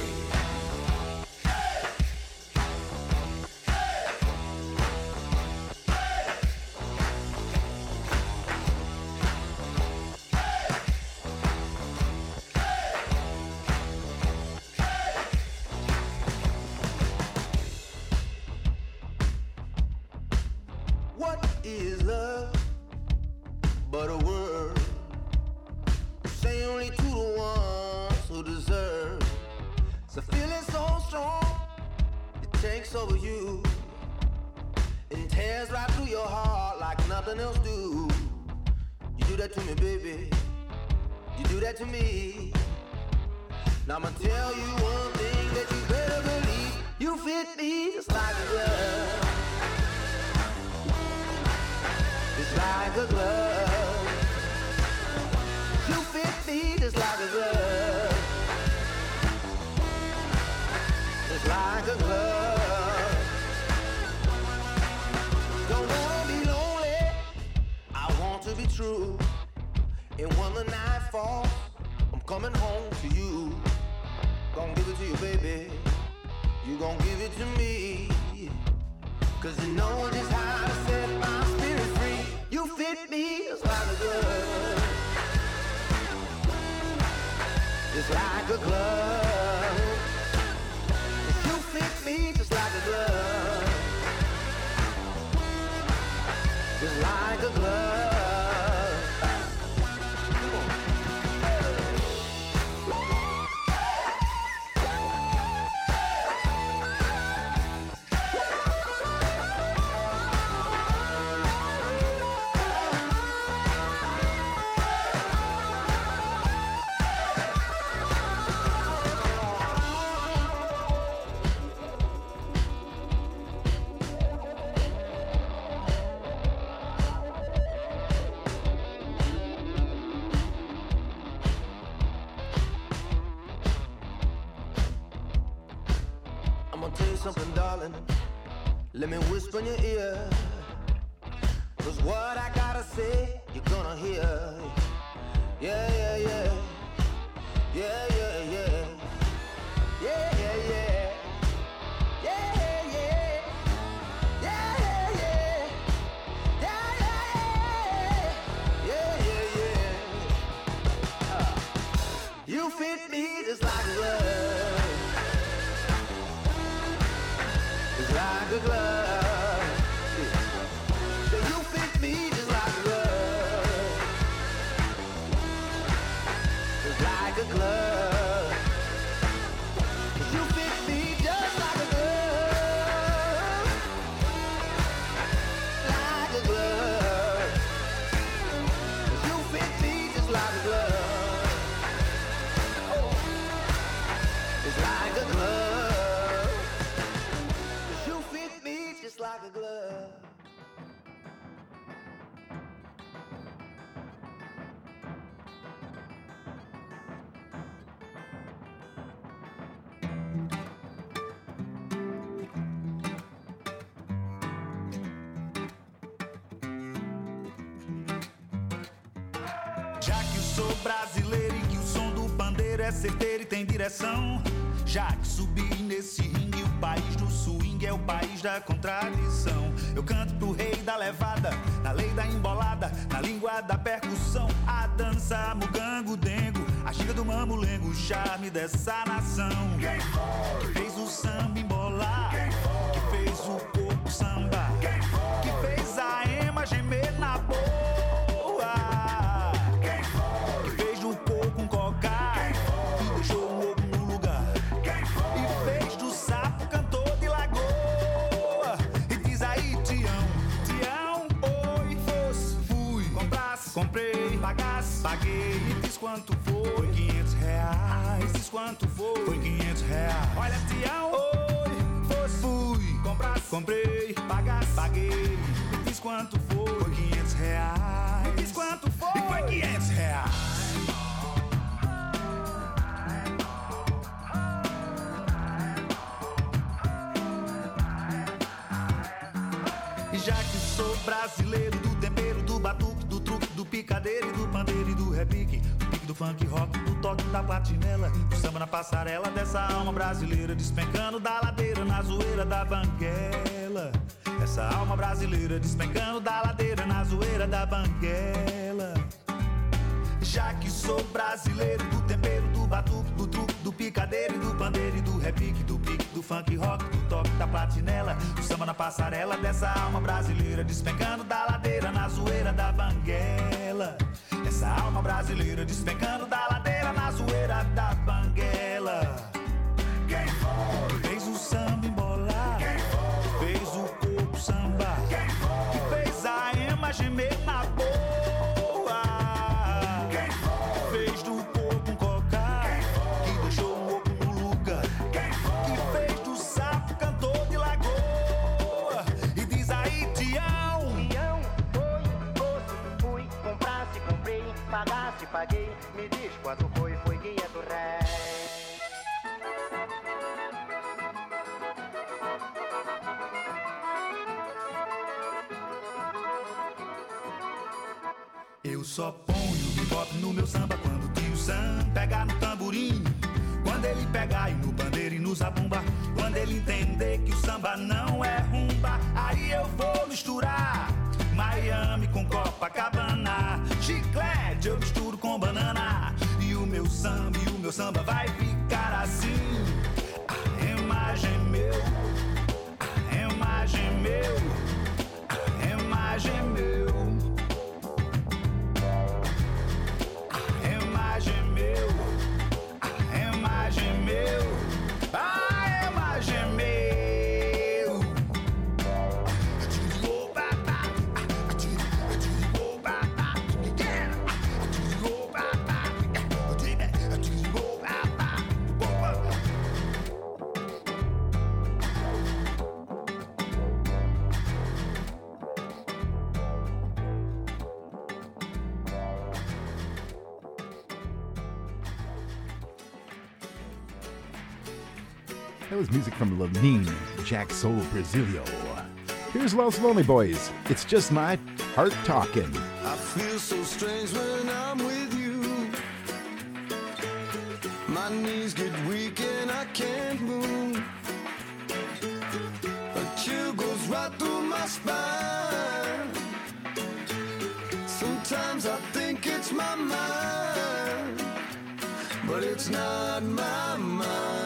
you, baby. You gon' give it to me. Cause you know just how to set my spirit free. You fit me just like a glove. Just like a glove. You fit me certeiro e tem direção. Já que subi nesse ringue, o país do swing é o país da contradição. Eu canto pro rei da levada, na lei da embolada, na língua da percussão. A dança mugango dengo, a gira do mamulengo, o charme dessa nação. Quem foi? Que fez o samba embolar, Quem foi? que fez o corpo sambar. Quem Foi 500 reais. Diz quanto foi? Foi 500 reais. Olha, Tião. Oi, foi. Fui. Comprar, comprei. Pagar, paguei. Fiz diz quanto foi? Foi 500 reais. Fiz diz quanto foi? E foi 500 reais. já que sou brasileiro do tempero, do batuque, do truque, do picadeiro e do pandeiro e do repique. Do funk rock, do toque da platinela. Do samba na passarela dessa alma brasileira. Despencando da ladeira na zoeira da banguela. Essa alma brasileira despencando da ladeira na zoeira da banguela. Já que sou brasileiro do tempero, do batuque, do truque, do picadeiro e do pandeiro e do repique, do pique, do funk rock, do toque da platinela, do samba na passarela dessa alma brasileira, despencando da ladeira na zoeira da banguela. Essa alma brasileira despencando da ladeira na zoeira da banguela. Quem foi? Fez o samba embolar. Quem foi? Fez o corpo samba. Quem foi? Que fez a ema gemer na boa. Paguei. Me diz quanto foi, foi guia do rei. Eu só ponho bebop no meu samba quando o tio Sam pegar no tamborim. Quando ele pegar e no bandeira e no zabumba. Quando ele entender que o samba não é rumba. Aí eu vou misturar Miami com Copacabana. Chiclete eu misturo com banana. E o meu samba e o meu samba vai ficar assim. A imagem é meu, a imagem é meu, a imagem é meu. From Lenine, Jack Soul Brasileiro. Here's Los Lonely Boys. It's just my heart talking. I feel so strange when I'm with you. My knees get weak and I can't move. A chill goes right through my spine. Sometimes I think it's my mind, but it's not my mind,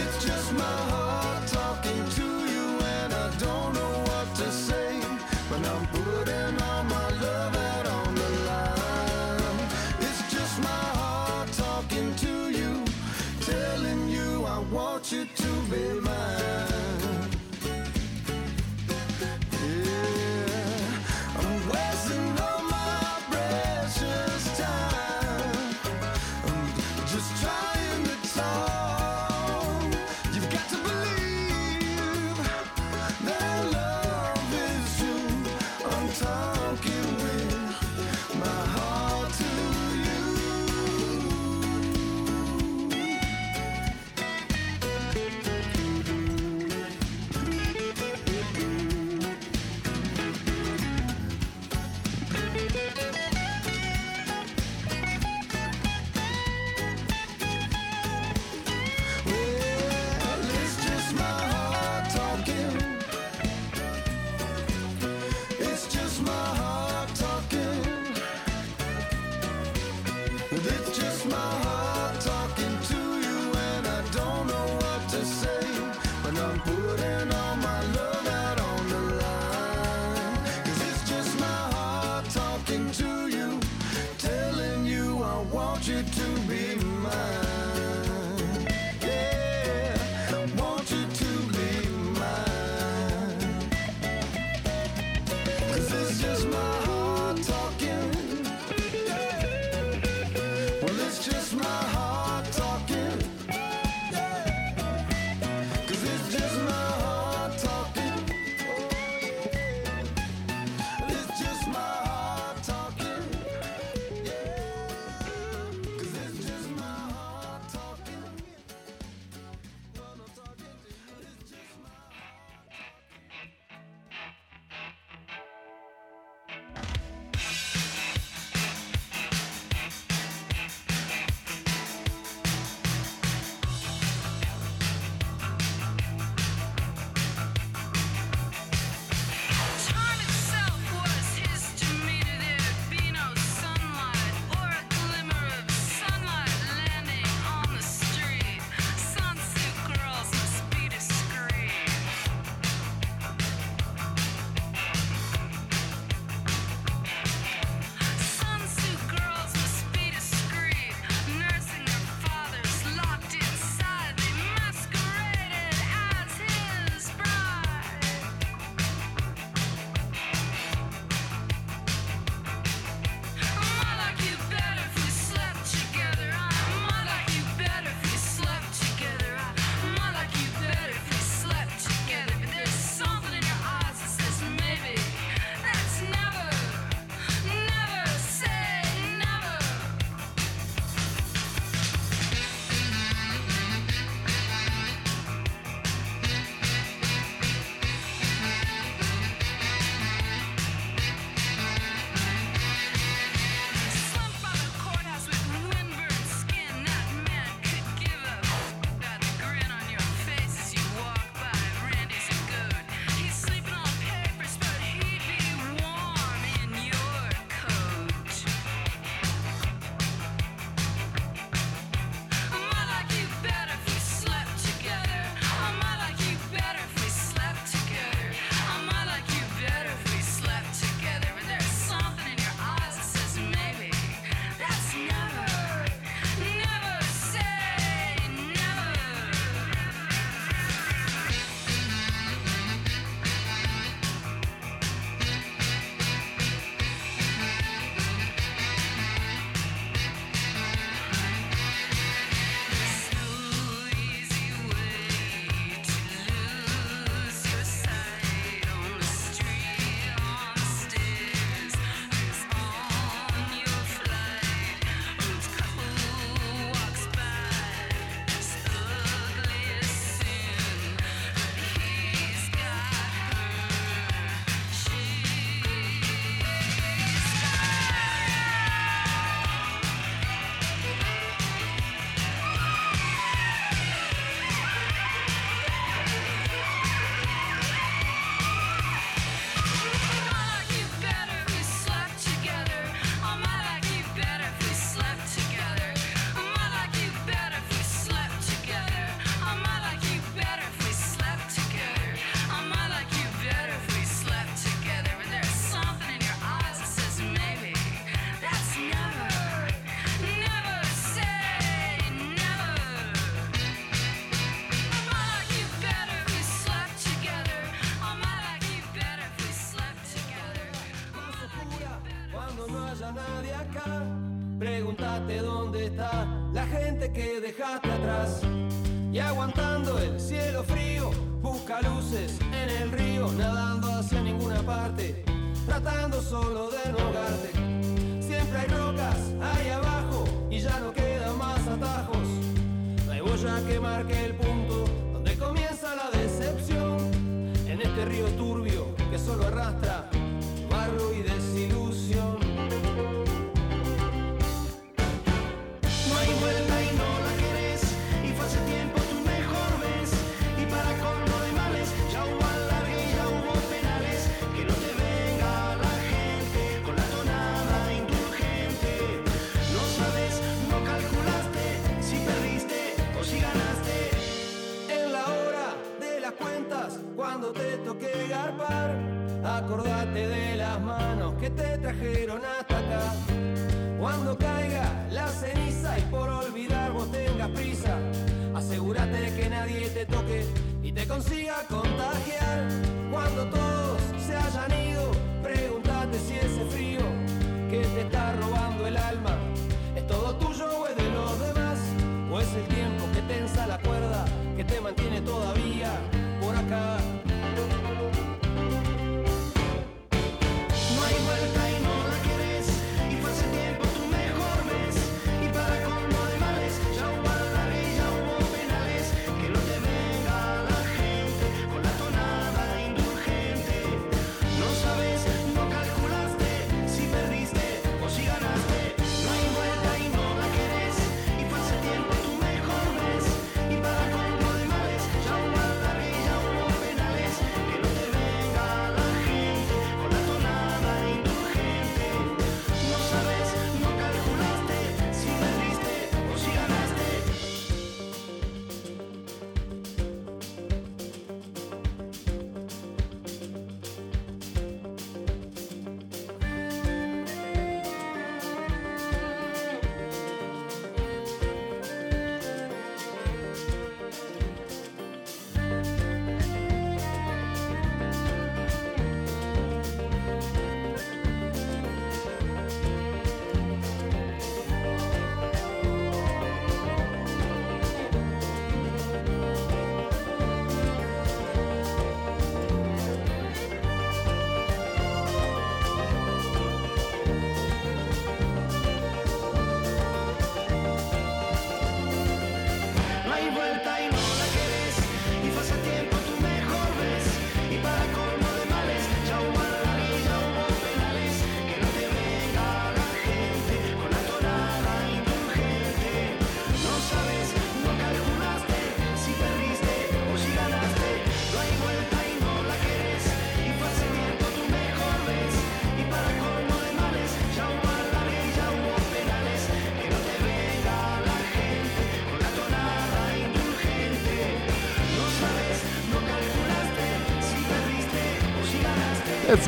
it's just my heart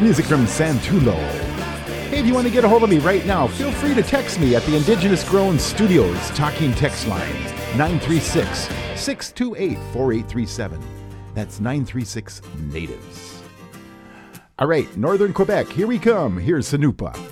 Music from Santulo. Hey, if you want to get a hold of me right now, feel free to text me at the Indigenous Grown Studios talking text line 936 628 4837. That's 936 Natives. All right, Northern Quebec, here we come. Here's Sanupa.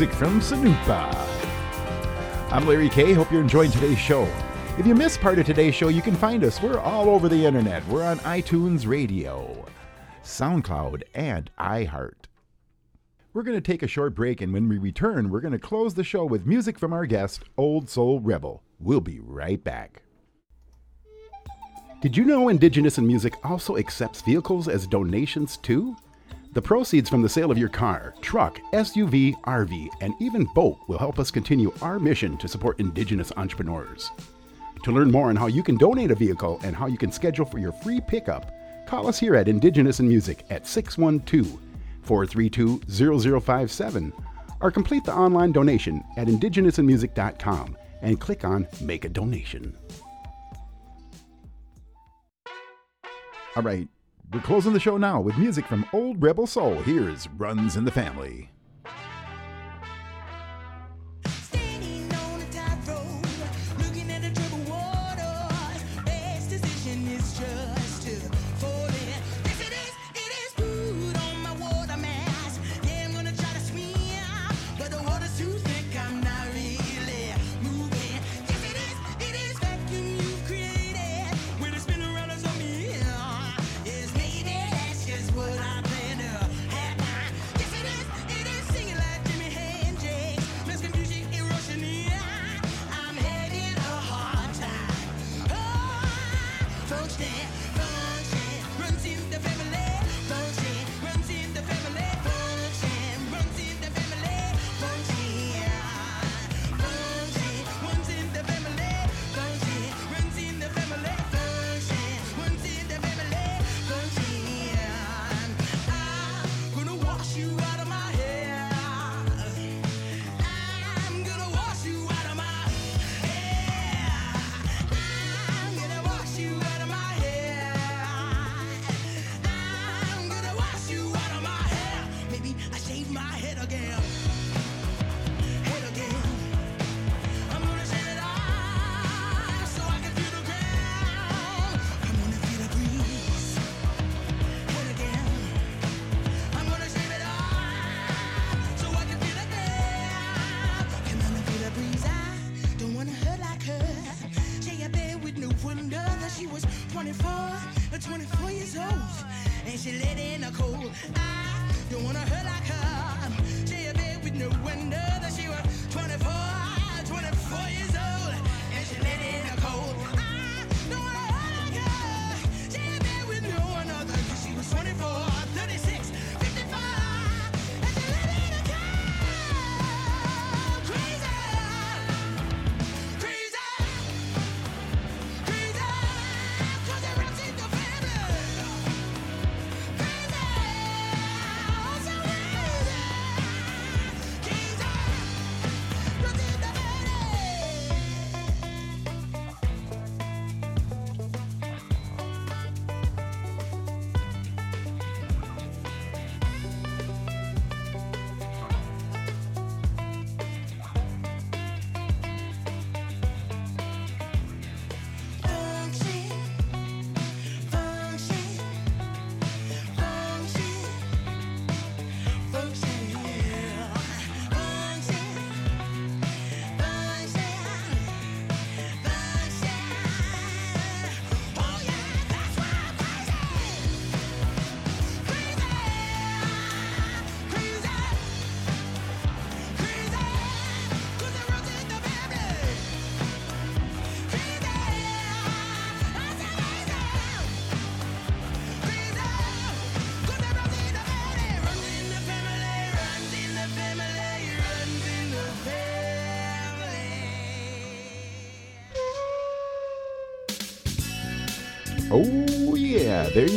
music from Sanupa. I'm Larry K. Hope you're enjoying today's show. If you missed part of today's show, you can find us. We're all over the internet. We're on iTunes Radio, SoundCloud, and iHeart. We're going to take a short break, and when we return, we're going to close the show with music from our guest, Old Soul Rebel. We'll be right back. Did you know Indigenous in Music also accepts vehicles as donations too? The proceeds from the sale of your car, truck, SUV, RV, and even boat will help us continue our mission to support Indigenous entrepreneurs. To learn more on how you can donate a vehicle and how you can schedule for your free pickup, call us here at Indigenous and in Music at 612 432 0057 or complete the online donation at indigenousinmusic.com and click on Make a Donation. All right, we're closing the show now with music from Old Rebel Soul. Here's Runs in the Family.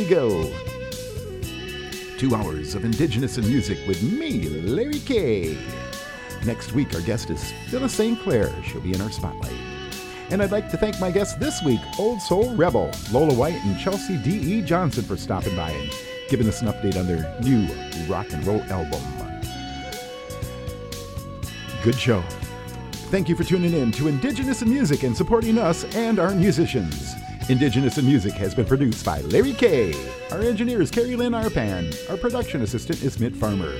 Go. Two hours of Indigenous in music with me, Larry K. Next week, our guest is Phyllis St. Clair. She'll be in our spotlight. And I'd like to thank my guests this week, Old Soul Rebel, Lola White, and Chelsea D.E. Johnson for stopping by and giving us an update on their new rock and roll album. Good show. Thank you for tuning in to Indigenous in Music and supporting us and our musicians. Indigenous in Music has been produced by Larry K. Our engineer is Carrie Lynn Arpan. Our production assistant is Mitt Farmer.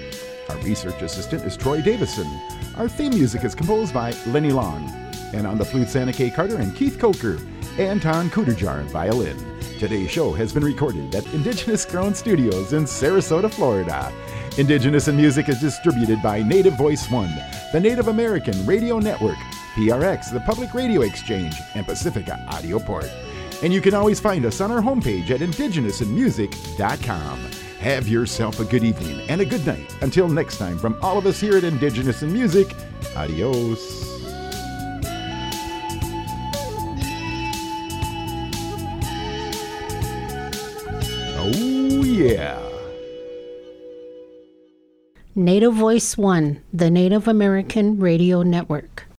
Our research assistant is Troy Davison. Our theme music is composed by Lenny Long. And on the flute, Santa Kay Carter and Keith Coker. Anton Kuderjar on violin. Today's show has been recorded at Indigenous Grown Studios in Sarasota, Florida. Indigenous in Music is distributed by Native Voice One, the Native American Radio Network, PRX, the Public Radio Exchange, and Pacifica Audio Port. And you can always find us on our homepage at indigenousinmusic.com. Have yourself a good evening and a good night. Until next time, from all of us here at Indigenous in Music, adios. Oh, yeah. Native Voice One, the Native American Radio Network.